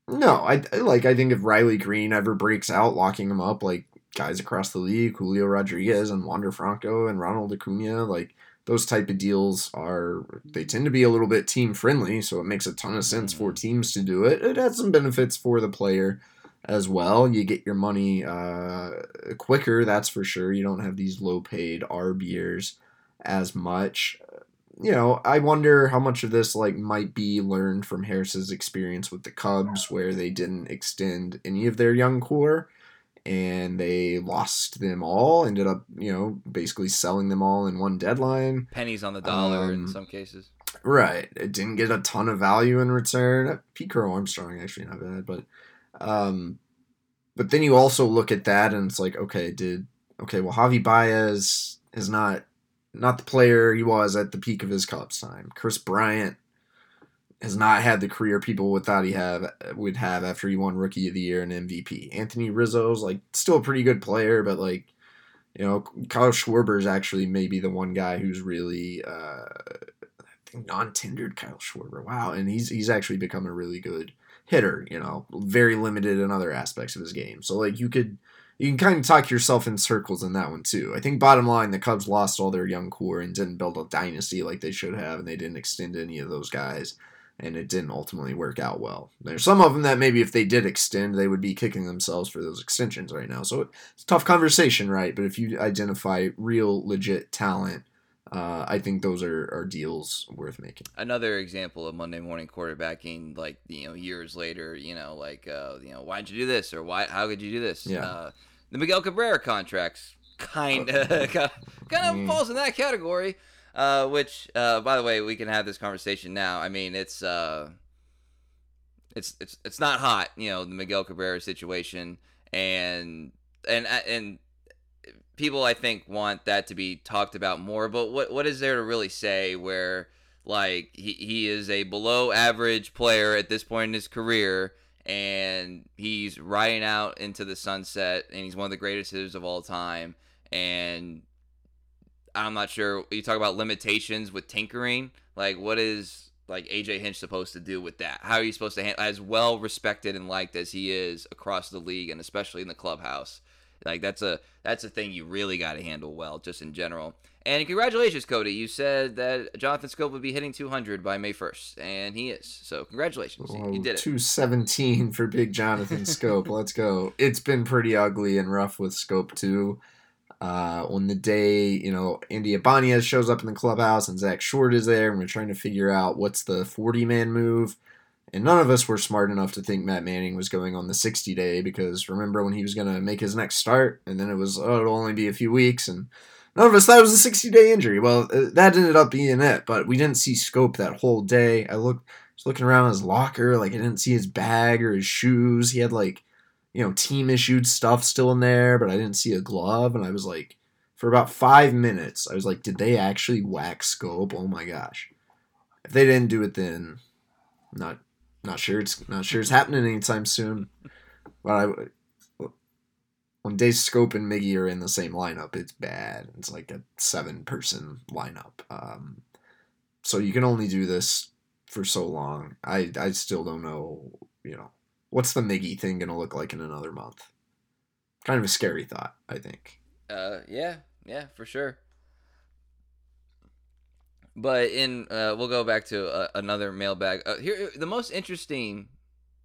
no, I like. I think if Riley Greene ever breaks out, locking him up like guys across the league, Julio Rodriguez and Wander Franco and Ronald Acuna, like those type of deals are they tend to be a little bit team friendly, so it makes a ton of sense for mm-hmm. teams to do it. It has some benefits for the player as well. You get your money uh, quicker, that's for sure. You don't have these low paid arb years as much. You know, I wonder how much of this like might be learned from Harris's experience with the Cubs, where they didn't extend any of their young core and they lost them all. Ended up, you know, basically selling them all in one deadline. Pennies on the dollar um, in some cases. Right. It didn't get a ton of value in return. Pete Crow-Armstrong actually not bad, but um, but then you also look at that and it's like, okay, did okay, well Javi Baez is not not the player he was at the peak of his Cubs time. Kris Bryant has not had the career people would thought he have would have after he won Rookie of the Year and MVP. Anthony Rizzo's like still a pretty good player, but like you know, Kyle Schwarber is actually maybe the one guy who's really uh, non-tendered Kyle Schwarber. Wow, and he's he's actually become a really good hitter. You know, very limited in other aspects of his game. So like you could you can kind of talk yourself in circles in that one too. I think bottom line, the Cubs lost all their young core and didn't build a dynasty like they should have, and they didn't extend any of those guys and it didn't ultimately work out well. There's some of them that maybe if they did extend, they would be kicking themselves for those extensions right now. So it's a tough conversation, right? But if you identify real, legit talent, uh, I think those are, are deals worth making. Another example of Monday morning quarterbacking, like you know, years later, you know, like uh, you know, why'd you do this or why? How could you do this? Yeah. Uh, the Miguel Cabrera contracts kind of kind of falls in that category. Uh, which, uh, by the way, we can have this conversation now. I mean, it's uh, it's it's it's not hot, you know, the Miguel Cabrera situation, and and uh, and people I think want that to be talked about more. But what what is there to really say where like he he is a below average player at this point in his career? And he's riding out into the sunset, and he's one of the greatest hitters of all time. And I'm not sure. You talk about limitations with tinkering. Like, what is like AJ Hinch supposed to do with that? How are you supposed to handle as well respected and liked as he is across the league and especially in the clubhouse? Like that's a that's a thing you really got to handle well, just in general. And congratulations, Cody. You said that Jonathan Schoop would be hitting 200 by May 1st, and he is. So congratulations, you did it. 217 for Big Jonathan Schoop. Let's go. It's been pretty ugly and rough with Schoop too. Uh, on the day, you know, Andy Ibanez shows up in the clubhouse and Zach Short is there, and we're trying to figure out what's the 40 man move. And none of us were smart enough to think Matt Manning was going on the 60 day because remember when he was going to make his next start, and then it was, oh, it'll only be a few weeks, and none of us thought it was a 60 day injury. Well, uh, that ended up being it, but we didn't see Schoop that whole day. I looked, was looking around his locker, like I didn't see his bag or his shoes. He had like you know, team issued stuff still in there, but I didn't see a glove. And I was like, for about five minutes, I was like, did they actually whack Schoop? Oh my gosh. If they didn't do it then, not not sure it's not sure it's happening anytime soon. But I when Dave Schoop and Miggy are in the same lineup, it's bad. It's like a seven person lineup. Um, so you can only do this for so long. I I still don't know, you know, what's the Miggy thing gonna look like in another month? Kind of a scary thought, I think. Uh, yeah, yeah, for sure. But in, uh, we'll go back to uh, another mailbag. Uh, here, the most interesting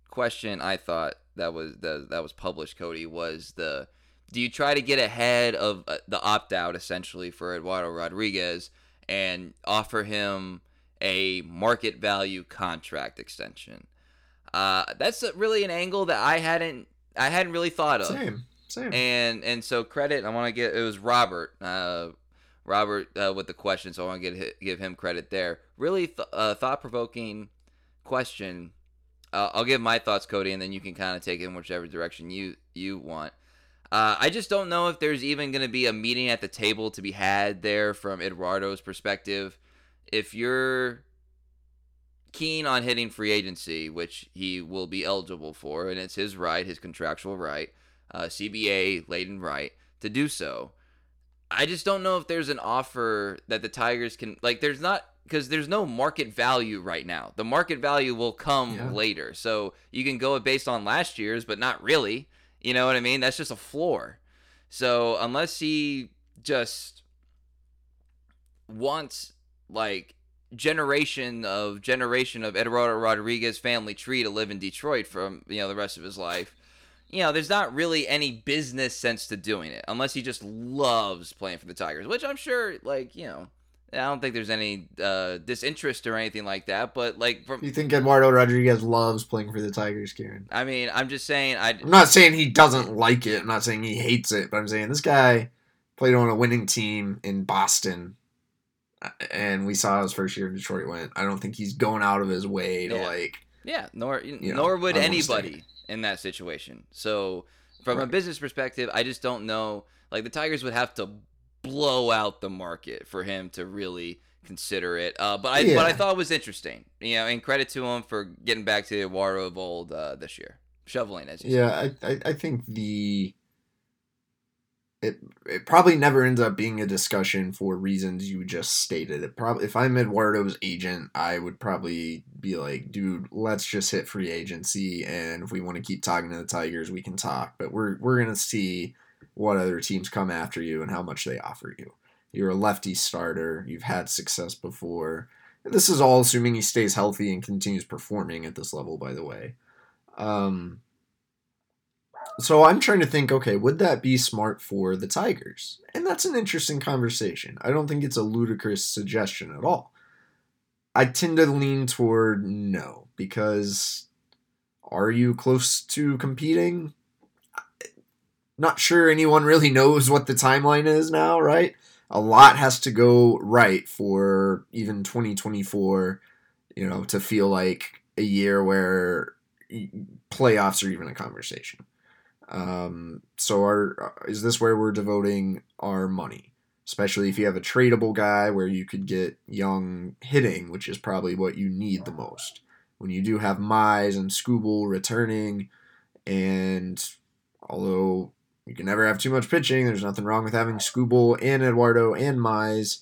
question I thought that was that, that was published, Cody, was the do you try to get ahead of uh, the opt out essentially for Eduardo Rodriguez and offer him a market value contract extension? Uh, that's really an angle that I hadn't I hadn't really thought of. Same, Same. And and so credit. I want to get it was Robert. Uh, Robert uh, with the question, so I want to get give him credit there. Really th- uh, thought provoking question. Uh, I'll give my thoughts, Cody, and then you can kind of take it in whichever direction you you want. Uh, I just don't know if there's even going to be a meeting at the table to be had there from Eduardo's perspective. If you're keen on hitting free agency, which he will be eligible for, and it's his right, his contractual right, uh, CBA laden right to do so. I just don't know if there's an offer that the Tigers can like. There's not because there's no market value right now. The market value will come yeah. later, so you can go based on last year's, but not really. You know what I mean? That's just a floor. So unless he just wants like generation of generation of Eduardo Rodriguez family tree to live in Detroit from you know the rest of his life, you know, there's not really any business sense to doing it unless he just loves playing for the Tigers, which I'm sure like you know I don't think there's any uh, disinterest or anything like that. But like, from you think Eduardo Rodriguez loves playing for the Tigers, Karen? I mean, I'm just saying. I, am not saying he doesn't like it. I'm not saying he hates it. But I'm saying this guy played on a winning team in Boston, and we saw his first year in Detroit went. I don't think he's going out of his way to yeah. like. Yeah, nor you nor would anybody in that situation. So from right. a business perspective, I just don't know. Like the Tigers would have to blow out the market for him to really consider it. Uh, but I yeah. but I thought it was interesting, you know, and credit to him for getting back to the Eduardo of old uh, this year, shoveling as you yeah. I, I I think the it it probably never ends up being a discussion for reasons you just stated. It probably if I'm Eduardo's agent, I would probably be like, dude, let's just hit free agency, and if we want to keep talking to the Tigers, we can talk. But we're we're gonna see what other teams come after you and how much they offer you. You're a lefty starter. You've had success before. This is all assuming he stays healthy and continues performing at this level, by the way. Um, so I'm trying to think okay, would that be smart for the Tigers? And that's an interesting conversation. I don't think it's a ludicrous suggestion at all. I tend to lean toward no, because are you close to competing? not sure anyone really knows what the timeline is now, right? A lot has to go right for even 2024, you know, to feel like a year where playoffs are even a conversation. Um, so, our is this where we're devoting our money? Especially if you have a tradable guy where you could get young hitting, which is probably what you need the most. When you do have Mize and Skubal returning, and although you can never have too much pitching. There's nothing wrong with having Skubal and Eduardo and Mize.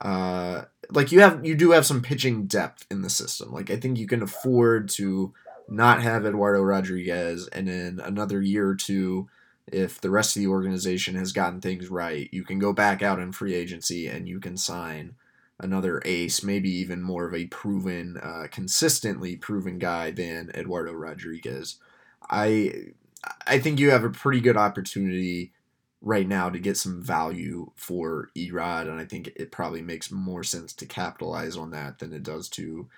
Uh, like you have, you do have some pitching depth in the system. Like I think you can afford to not have Eduardo Rodriguez, and in another year or two, if the rest of the organization has gotten things right, you can go back out in free agency and you can sign another ace, maybe even more of a proven, uh, consistently proven guy than Eduardo Rodriguez. I I think you have a pretty good opportunity right now to get some value for Erod, and I think it probably makes more sense to capitalize on that than it does to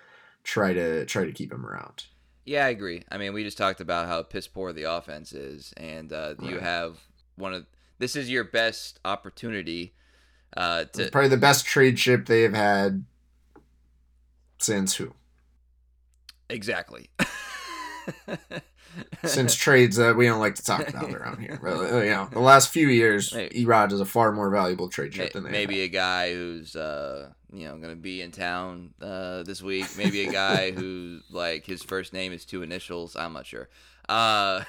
try to try to keep him around. Yeah, I agree. I mean, we just talked about how piss poor the offense is, and uh, right. you have one of this is your best opportunity. Uh, to, it's probably the best trade ship they have had since who? Exactly. since trades that we don't like to talk about around here. But, uh, you know, the last few years, Erod is a far more valuable trade chip than they maybe have. a guy who's uh, you know going to be in town uh, this week. Maybe a guy who like his first name is two initials. I'm not sure. Uh,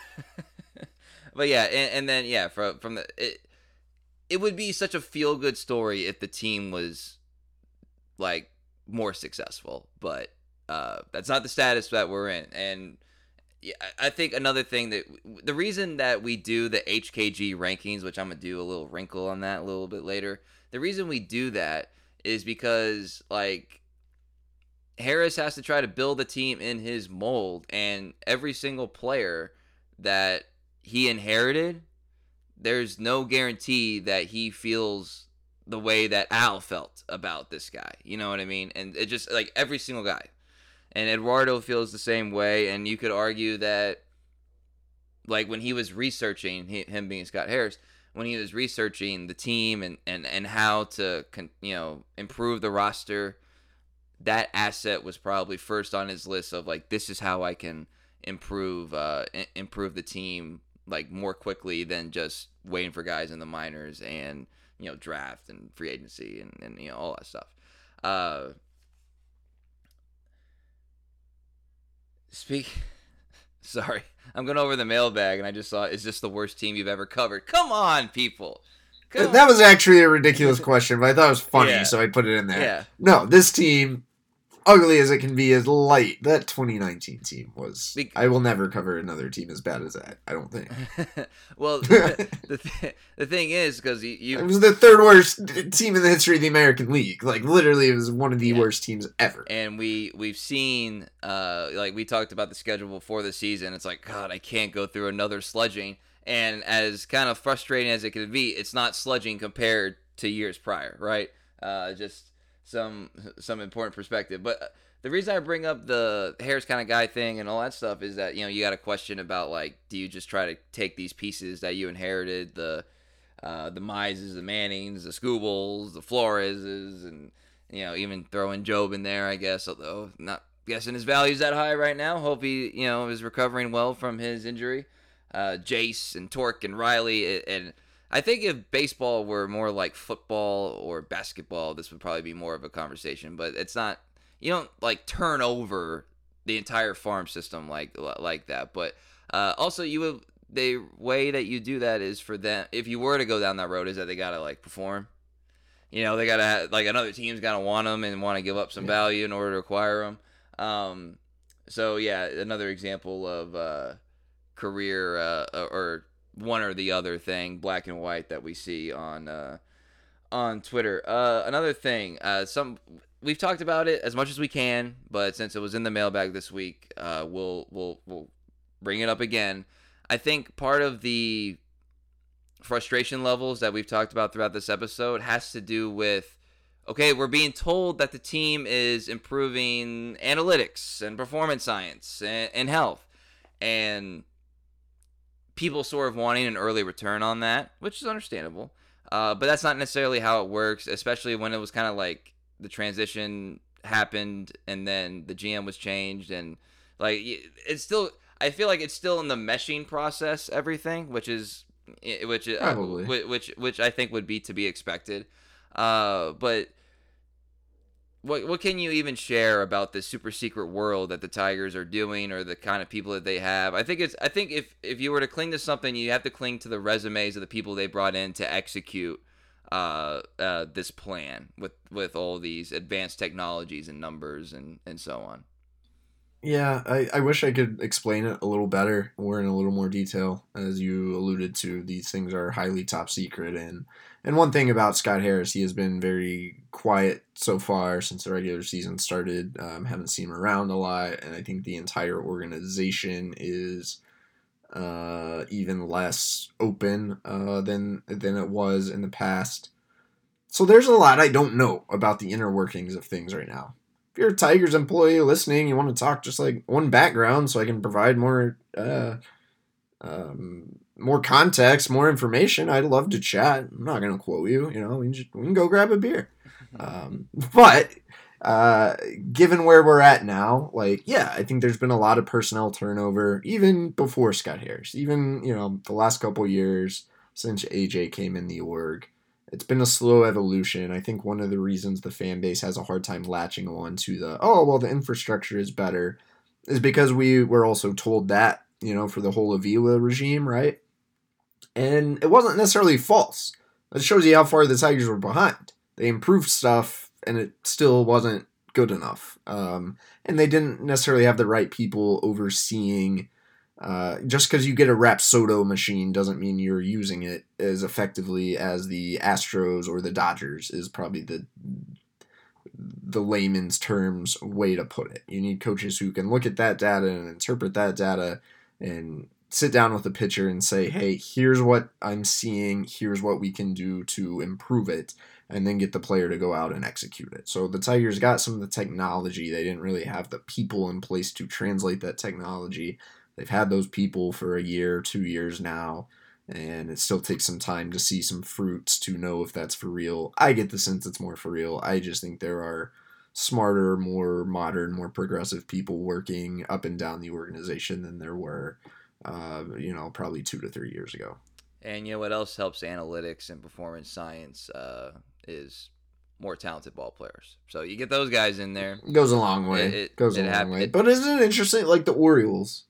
but yeah, and, and, then yeah, from from the it, it would be such a feel good story if the team was like more successful, but uh, that's not the status that we're in, and yeah, I think another thing that the reason that we do the HKG rankings, which I'm gonna do a little wrinkle on that a little bit later. The reason we do that is because like Harris has to try to build a team in his mold, and every single player that he inherited, there's no guarantee that he feels the way that Al felt about this guy. You know what I mean? And it just like every single guy and Eduardo feels the same way. And you could argue that like when he was researching him being Scott Harris, when he was researching the team and and and how to con, you know improve the roster, that asset was probably first on his list of like this is how I can improve uh improve the team like more quickly than just waiting for guys in the minors and you know draft and free agency and, and you know all that stuff. Uh, speak. Sorry, I'm going over the mailbag and I just saw is this the worst team you've ever covered? Come on, people. Come that on. was actually a ridiculous question, but I thought it was funny, yeah. so I put it in there. Yeah. No, this team ugly as it can be is light. That 2019 team was. I will never cover another team as bad as that. I don't think. well, the, the, th- the thing is because you, you, it was the third worst team in the history of the American League. Like literally, it was one of the yeah. worst teams ever. And we we've seen uh like we talked about the schedule before the season. It's like God, I can't go through another sludging. And as kind of frustrating as it could be, it's not sludging compared to years prior, right? Uh, just some some important perspective. But uh, the reason I bring up the Harris kind of guy thing and all that stuff is that you know you got a question about like, do you just try to take these pieces that you inherited the uh, the Mizes, the Mannings, the Skubals, the Floreses, and you know even throwing Jobe in there, I guess. Although not guessing his value's that high right now. Hope he you know is recovering well from his injury. Uh, Jace and Torque and Riley and I think if baseball were more like football or basketball, this would probably be more of a conversation. But it's not. You don't like turn over the entire farm system like like that. But uh, also, you would the way that you do that is for them. If you were to go down that road, is that they gotta like perform. You know, they gotta like another team's gotta want them and want to give up some yeah. value in order to acquire them. Um, so yeah, another example of uh, career uh, or one or the other thing, black and white, that we see on uh, on Twitter. Uh, another thing, uh, some we've talked about it as much as we can, but since it was in the mailbag this week, uh, we'll we'll we'll bring it up again. I think part of the frustration levels that we've talked about throughout this episode has to do with okay, we're being told that the team is improving analytics and performance science and, and health. And people sort of wanting an early return on that, which is understandable. Uh, but that's not necessarily how it works, especially when it was kind of like the transition happened and then the GM was changed and like it's still. I feel like it's still in the meshing process, everything, which is which uh, which which I think would be to be expected. Uh, but what what can you even share about the super secret world that the Tigers are doing or the kind of people that they have? I think it's I think if if you were to cling to something, you have to cling to the resumes of the people they brought in to execute uh, uh, this plan with with all these advanced technologies and numbers and and so on. Yeah, I, I wish I could explain it a little better or in a little more detail. As you alluded to, these things are highly top secret and and one thing about Scott Harris, he has been very quiet so far since the regular season started. Um, haven't seen him around a lot, and I think the entire organization is uh, even less open uh, than than it was in the past. So there's a lot I don't know about the inner workings of things right now. If you're a Tigers employee listening, you want to talk just like one background, so I can provide more uh, um, more context, more information, I'd love to chat. I'm not gonna quote you. You know, we can, just, we can go grab a beer. Um, but uh, given where we're at now, like, yeah, I think there's been a lot of personnel turnover, even before Scott Harris, even you know the last couple years since AJ came in the org. It's been a slow evolution. I think one of the reasons the fan base has a hard time latching on to the oh well the infrastructure is better is because we were also told that you know for the whole Avila regime, right? And it wasn't necessarily false. It shows you how far the Tigers were behind. They improved stuff, and it still wasn't good enough. Um, and they didn't necessarily have the right people overseeing. Uh, just because you get a Rapsodo machine doesn't mean you're using it as effectively as the Astros or the Dodgers is probably the the layman's terms way to put it. You need coaches who can look at that data and interpret that data and sit down with the pitcher and say, hey, here's what I'm seeing, here's what we can do to improve it, and then get the player to go out and execute it. So the Tigers got some of the technology. They didn't really have the people in place to translate that technology. they've had those people for a year, two years now, and it still takes some time to see some fruits to know if that's for real. I get the sense it's more for real. I just think there are smarter, more modern, more progressive people working up and down the organization than there were, uh, you know, probably two to three years ago. And you know what else helps analytics and performance science uh, is more talented ball players. So you get those guys in there. It goes a long way. It, it goes a long way. But isn't it interesting? Like the Orioles,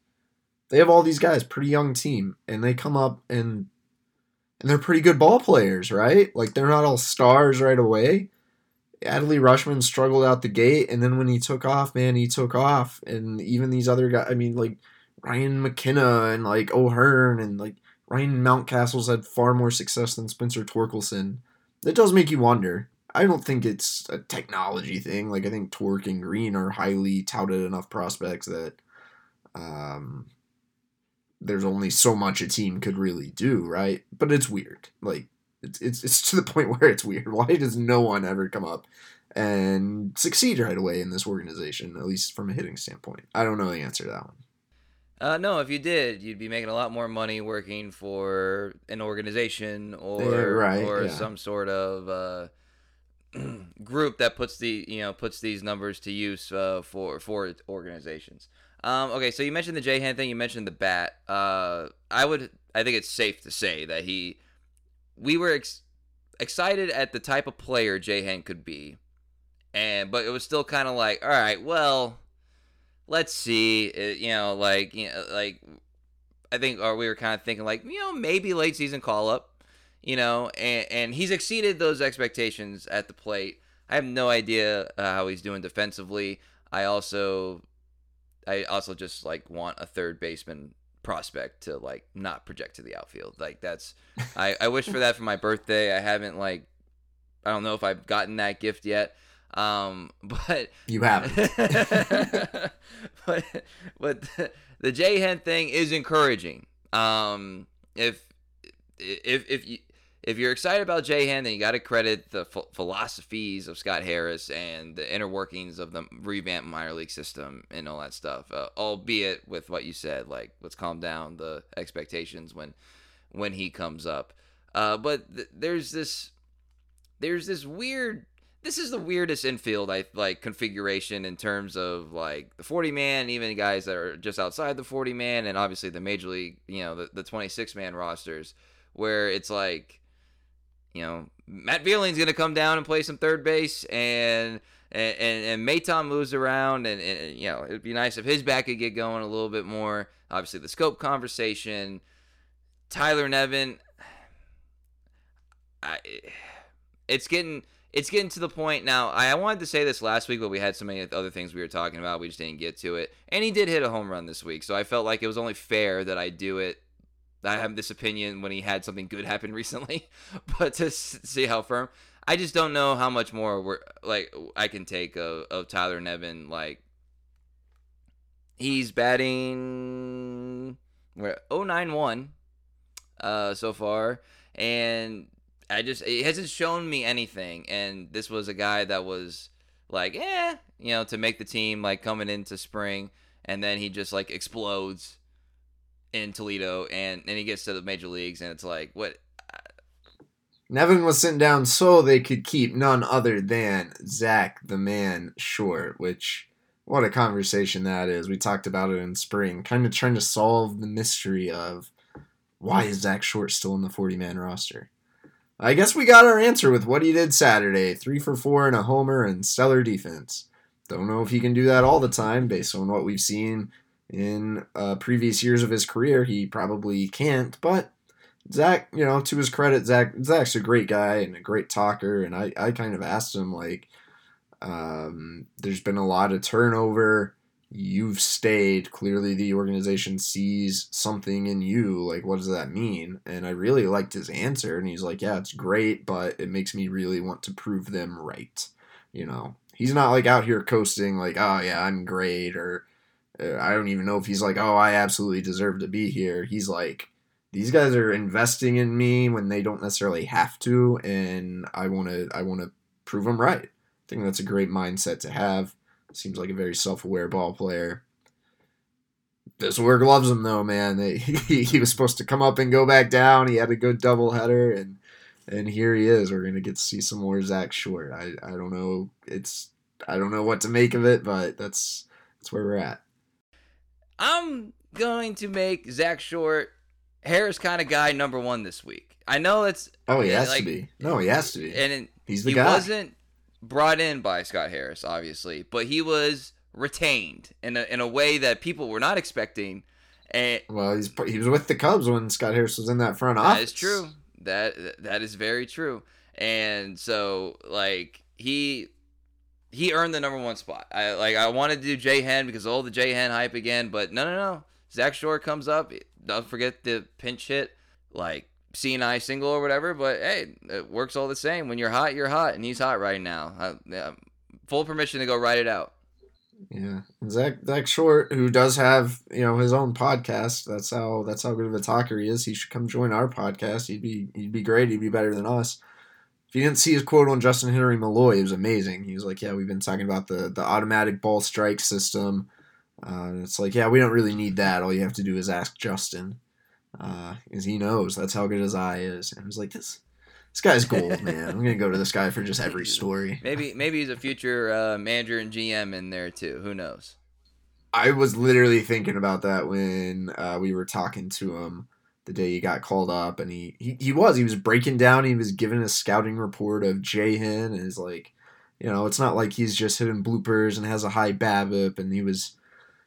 they have all these guys, pretty young team, and they come up and and they're pretty good ball players, right? Like they're not all stars right away. Adley Rutschman struggled out the gate, and then when he took off, man, he took off. And even these other guys, I mean, like Ryan McKenna and like O'Hearn and like Ryan Mountcastle's had far more success than Spencer Torkelson. That does make you wonder. I don't think it's a technology thing. Like I think Torque and Greene are highly touted enough prospects that um, there's only so much a team could really do, right? But it's weird. Like it's it's it's to the point where it's weird. Why does no one ever come up and succeed right away in this organization, at least from a hitting standpoint? I don't know the answer to that one. Uh, no, if you did, you'd be making a lot more money working for an organization or yeah, right, or yeah. some sort of uh, group that puts the you know puts these numbers to use uh, for for organizations. Um, okay, so you mentioned the J hand thing. You mentioned the bat. Uh, I would. I think it's safe to say that he. We were ex- excited at the type of player J hand could be, and but it was still kind of like, all right, well, let's see. You know, like you know, like I think, or we were kind of thinking like, you know, maybe late season call up. You know, and and he's exceeded those expectations at the plate. I have no idea uh, how he's doing defensively. I also I also just like want a third baseman prospect to like not project to the outfield. Like that's I, I wish for that for my birthday. I haven't like I don't know if I've gotten that gift yet. Um but you haven't. but but the, the J Hen thing is encouraging. Um if if if you if you're excited about J-Han, then you got to credit the ph- philosophies of Scott Harris and the inner workings of the revamped minor league system and all that stuff. Uh, albeit with what you said, like let's calm down the expectations when when he comes up. Uh, but th- there's this there's this weird. This is the weirdest infield I like configuration in terms of like the 40 man, even guys that are just outside the 40 man, and obviously the major league, you know, the, the 26 man rosters, where it's like you know, Matt Vierling's going to come down and play some third base, and and and, and Maton moves around, and, and, you know, it'd be nice if his back could get going a little bit more. Obviously, the Schoop conversation, Tyler Nevin, I, it's getting it's getting to the point now. I, wanted to say this last week, but we had so many other things we were talking about, we just didn't get to it. And he did hit a home run this week, so I felt like it was only fair that I do it I have this opinion when he had something good happen recently, but to see how firm, I just don't know how much more we're like I can take of, of Tyler Nevin. Like he's batting where 091 uh so far and I just it hasn't shown me anything and this was a guy that was like eh you know to make the team like coming into spring and then he just like explodes in Toledo, and then he gets to the major leagues, and it's like, what? Nevin was sent down so they could keep none other than Zach the Man Short, which what a conversation that is. We talked about it in spring, kind of trying to solve the mystery of why is Zach Short still in the 40 man roster. I guess we got our answer with what he did Saturday three for four and a homer and stellar defense. Don't know if he can do that all the time based on what we've seen in uh, previous years of his career. He probably can't, but Zach, you know, to his credit, Zach Zach's a great guy and a great talker. And I, I kind of asked him like, um, there's been a lot of turnover. You've stayed. Clearly, the organization sees something in you. Like, what does that mean? And I really liked his answer. And he's like, yeah, it's great, but it makes me really want to prove them right. You know, he's not like out here coasting, like, oh, yeah, I'm great or uh, I don't even know if he's like, oh, I absolutely deserve to be here. He's like, these guys are investing in me when they don't necessarily have to, and I want to, I want to prove them right. I think that's a great mindset to have. Seems like a very self-aware ball player. Bismarck loves him though, man. He, he was supposed to come up and go back down. He had a good double header, and and here he is. We're gonna get to see some more Zach Short. I, I don't know. It's I don't know what to make of it, but that's that's where we're at. I'm going to make Zach Short Harris kind of guy number one this week. I know it's oh he has like, to be. No, he has to be. And it, he's the he guy. wasn't brought in by Scott Harris, obviously, but he was retained in a in a way that people were not expecting. And well, he's he was with the Cubs when Scott Harris was in that front office. That is true. That that is very true. And so like he he earned the number one spot. I like I wanted to do Jay Hen because all the Jay Hen hype again, but no no no. Zack Short comes up. Don't forget the pinch hit, like seeing-eye single or whatever. But hey, it works all the same. When you're hot, you're hot, and he's hot right now. Yeah, full permission to go write it out. Yeah, Zack Zack Short, who does have you know his own podcast. That's how that's how good of a talker he is. He should come join our podcast. He'd be he'd be great. He'd be better than us. If you didn't see his quote on Justin Henry Malloy, it was amazing. He was like, "Yeah, we've been talking about the the automatic ball strike system. Uh, it's like, yeah, we don't really need that. All you have to do is ask Justin, uh, he knows. That's how good his eye is." And I was like, "This this guy's gold, man. I'm gonna go to this guy for just every story. Maybe maybe he's a future uh, manager and GM in there too. Who knows? I was literally thinking about that when uh, we were talking to him the day he got called up, and he, he he was he was breaking down. He was giving a scouting report of Jahan, and is like, you know, it's not like he's just hitting bloopers and has a high BABIP, and he was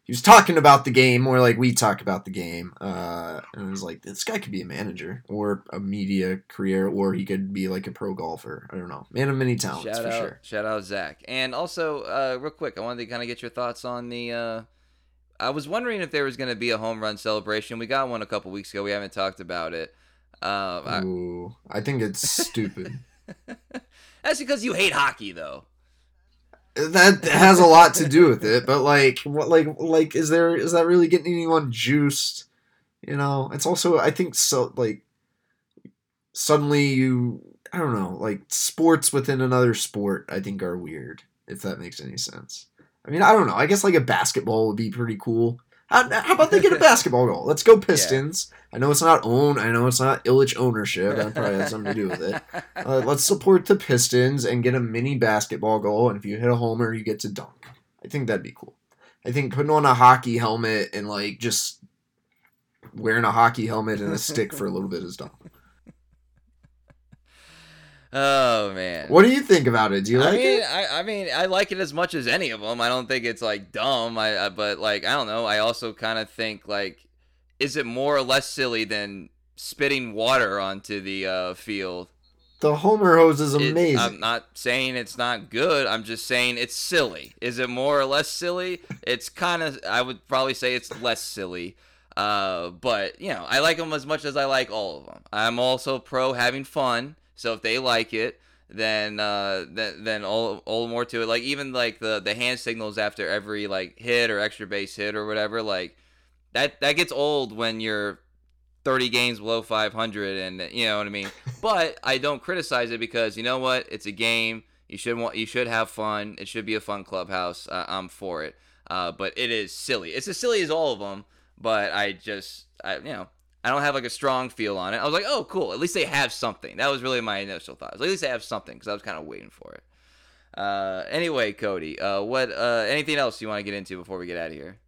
he was talking about the game more like we talk about the game. Uh, and I was like, this guy could be a manager or a media career, or he could be like a pro golfer. I don't know. Man of many talents shout for out, sure. Shout out Zack. And also, uh, real quick, I wanted to kind of get your thoughts on the. Uh, I was wondering if there was going to be a home run celebration. We got one a couple weeks ago. We haven't talked about it. Uh, Ooh, I, I think it's stupid. That's because you hate hockey, though that has a lot to do with it but like what like like is there is that really getting anyone juiced? You know it's also i think so like suddenly you i don't know like sports within another sport i think are weird if that makes any sense. I mean i don't know i guess like a basketball would be pretty cool how, how about they get a basketball goal? Let's go Pistons. Yeah. I know it's not own. I know it's not Ilitch ownership. That probably has something to do with it. Uh, let's support the Pistons and get a mini basketball goal. And if you hit a homer, you get to dunk. I think that'd be cool. I think putting on a hockey helmet and like just wearing a hockey helmet and a stick for a little bit is dumb. Oh man. What do you think about it? Do you like I mean, it? I, I mean, I like it as much as any of them. I don't think it's like dumb. I, I but like I don't know. I also kind of think like, is it more or less silly than spitting water onto the uh, field? The Homer hose is amazing. It, I'm not saying it's not good. I'm just saying it's silly. Is it more or less silly? It's kind of. I would probably say it's less silly. Uh, but you know, I like them as much as I like all of them. I'm also pro having fun. So if they like it, then uh, then then all all more to it. Like even like the the hand signals after every like hit or extra base hit or whatever. Like that that gets old when you're 30 games below 500 and you know what I mean. but I don't criticize it because you know what? It's a game. You should want you should have fun. It should be a fun clubhouse. Uh, I'm for it. Uh, but it is silly. It's as silly as all of them. But I just I you know I don't have like a strong feel on it. I was like, oh, cool. At least they have something. That was really my initial thought. At least they have something because I was kind of waiting for it. Uh, anyway, Cody, uh, what? Uh, anything else you want to get into before we get out of here?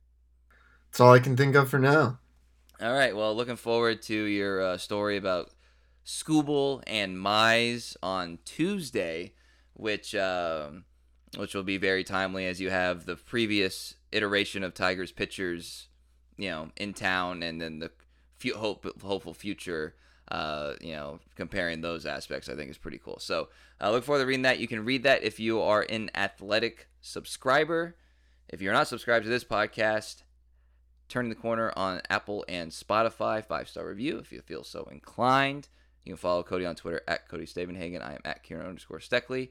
That's all I can think of for now. All right. Well, looking forward to your uh, story about Skubal and Mize on Tuesday, which um, which will be very timely as you have the previous iteration of Tigers pitchers, you know, in town, and then the hope, hopeful future. Uh, you know, comparing those aspects, I think is pretty cool. So uh, look forward to reading that. You can read that if you are an athletic subscriber. If you're not subscribed to this podcast, turning the corner on Apple and Spotify. Five star review if you feel so inclined. You can follow Cody on Twitter at Cody Stavenhagen. I am at Kieran underscore Steckley.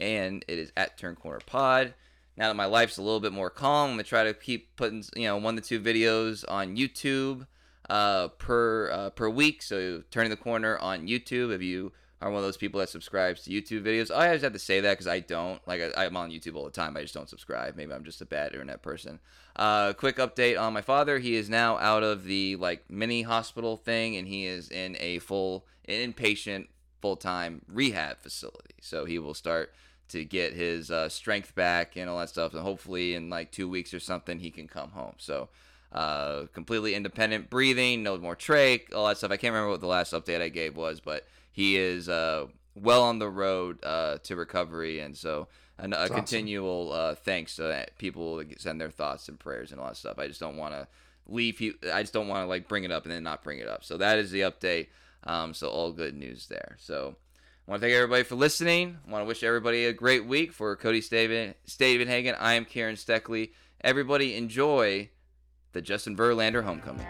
And it is at Turn Corner Pod. Now that my life's a little bit more calm, I'm to try to keep putting, you know, one to two videos on YouTube uh, per uh, per week. So turning the corner on YouTube. If you are one of those people that subscribes to YouTube videos. I always have to say that because I don't. Like, I, am on YouTube all the time. I just don't subscribe. Maybe I'm just a bad internet person. Uh, quick update on my father. He is now out of the like mini hospital thing, and he is in a full inpatient, full time rehab facility. So he will start to get his uh, strength back and all that stuff, and hopefully in like two weeks or something he can come home. So. Uh, completely independent breathing, no more trach, all that stuff. I can't remember what the last update I gave was, but he is uh, well on the road uh, to recovery, and so a awesome. continual uh, thanks to people that send their thoughts and prayers and all that stuff. I just don't want to leave. You, I just don't want to like bring it up and then not bring it up. So that is the update. Um, so all good news there. So I want to thank everybody for listening. I want to wish everybody a great week. For Cody Staven, Stavenhagen, I am Kieran Steckley. Everybody enjoy the Justin Verlander homecoming.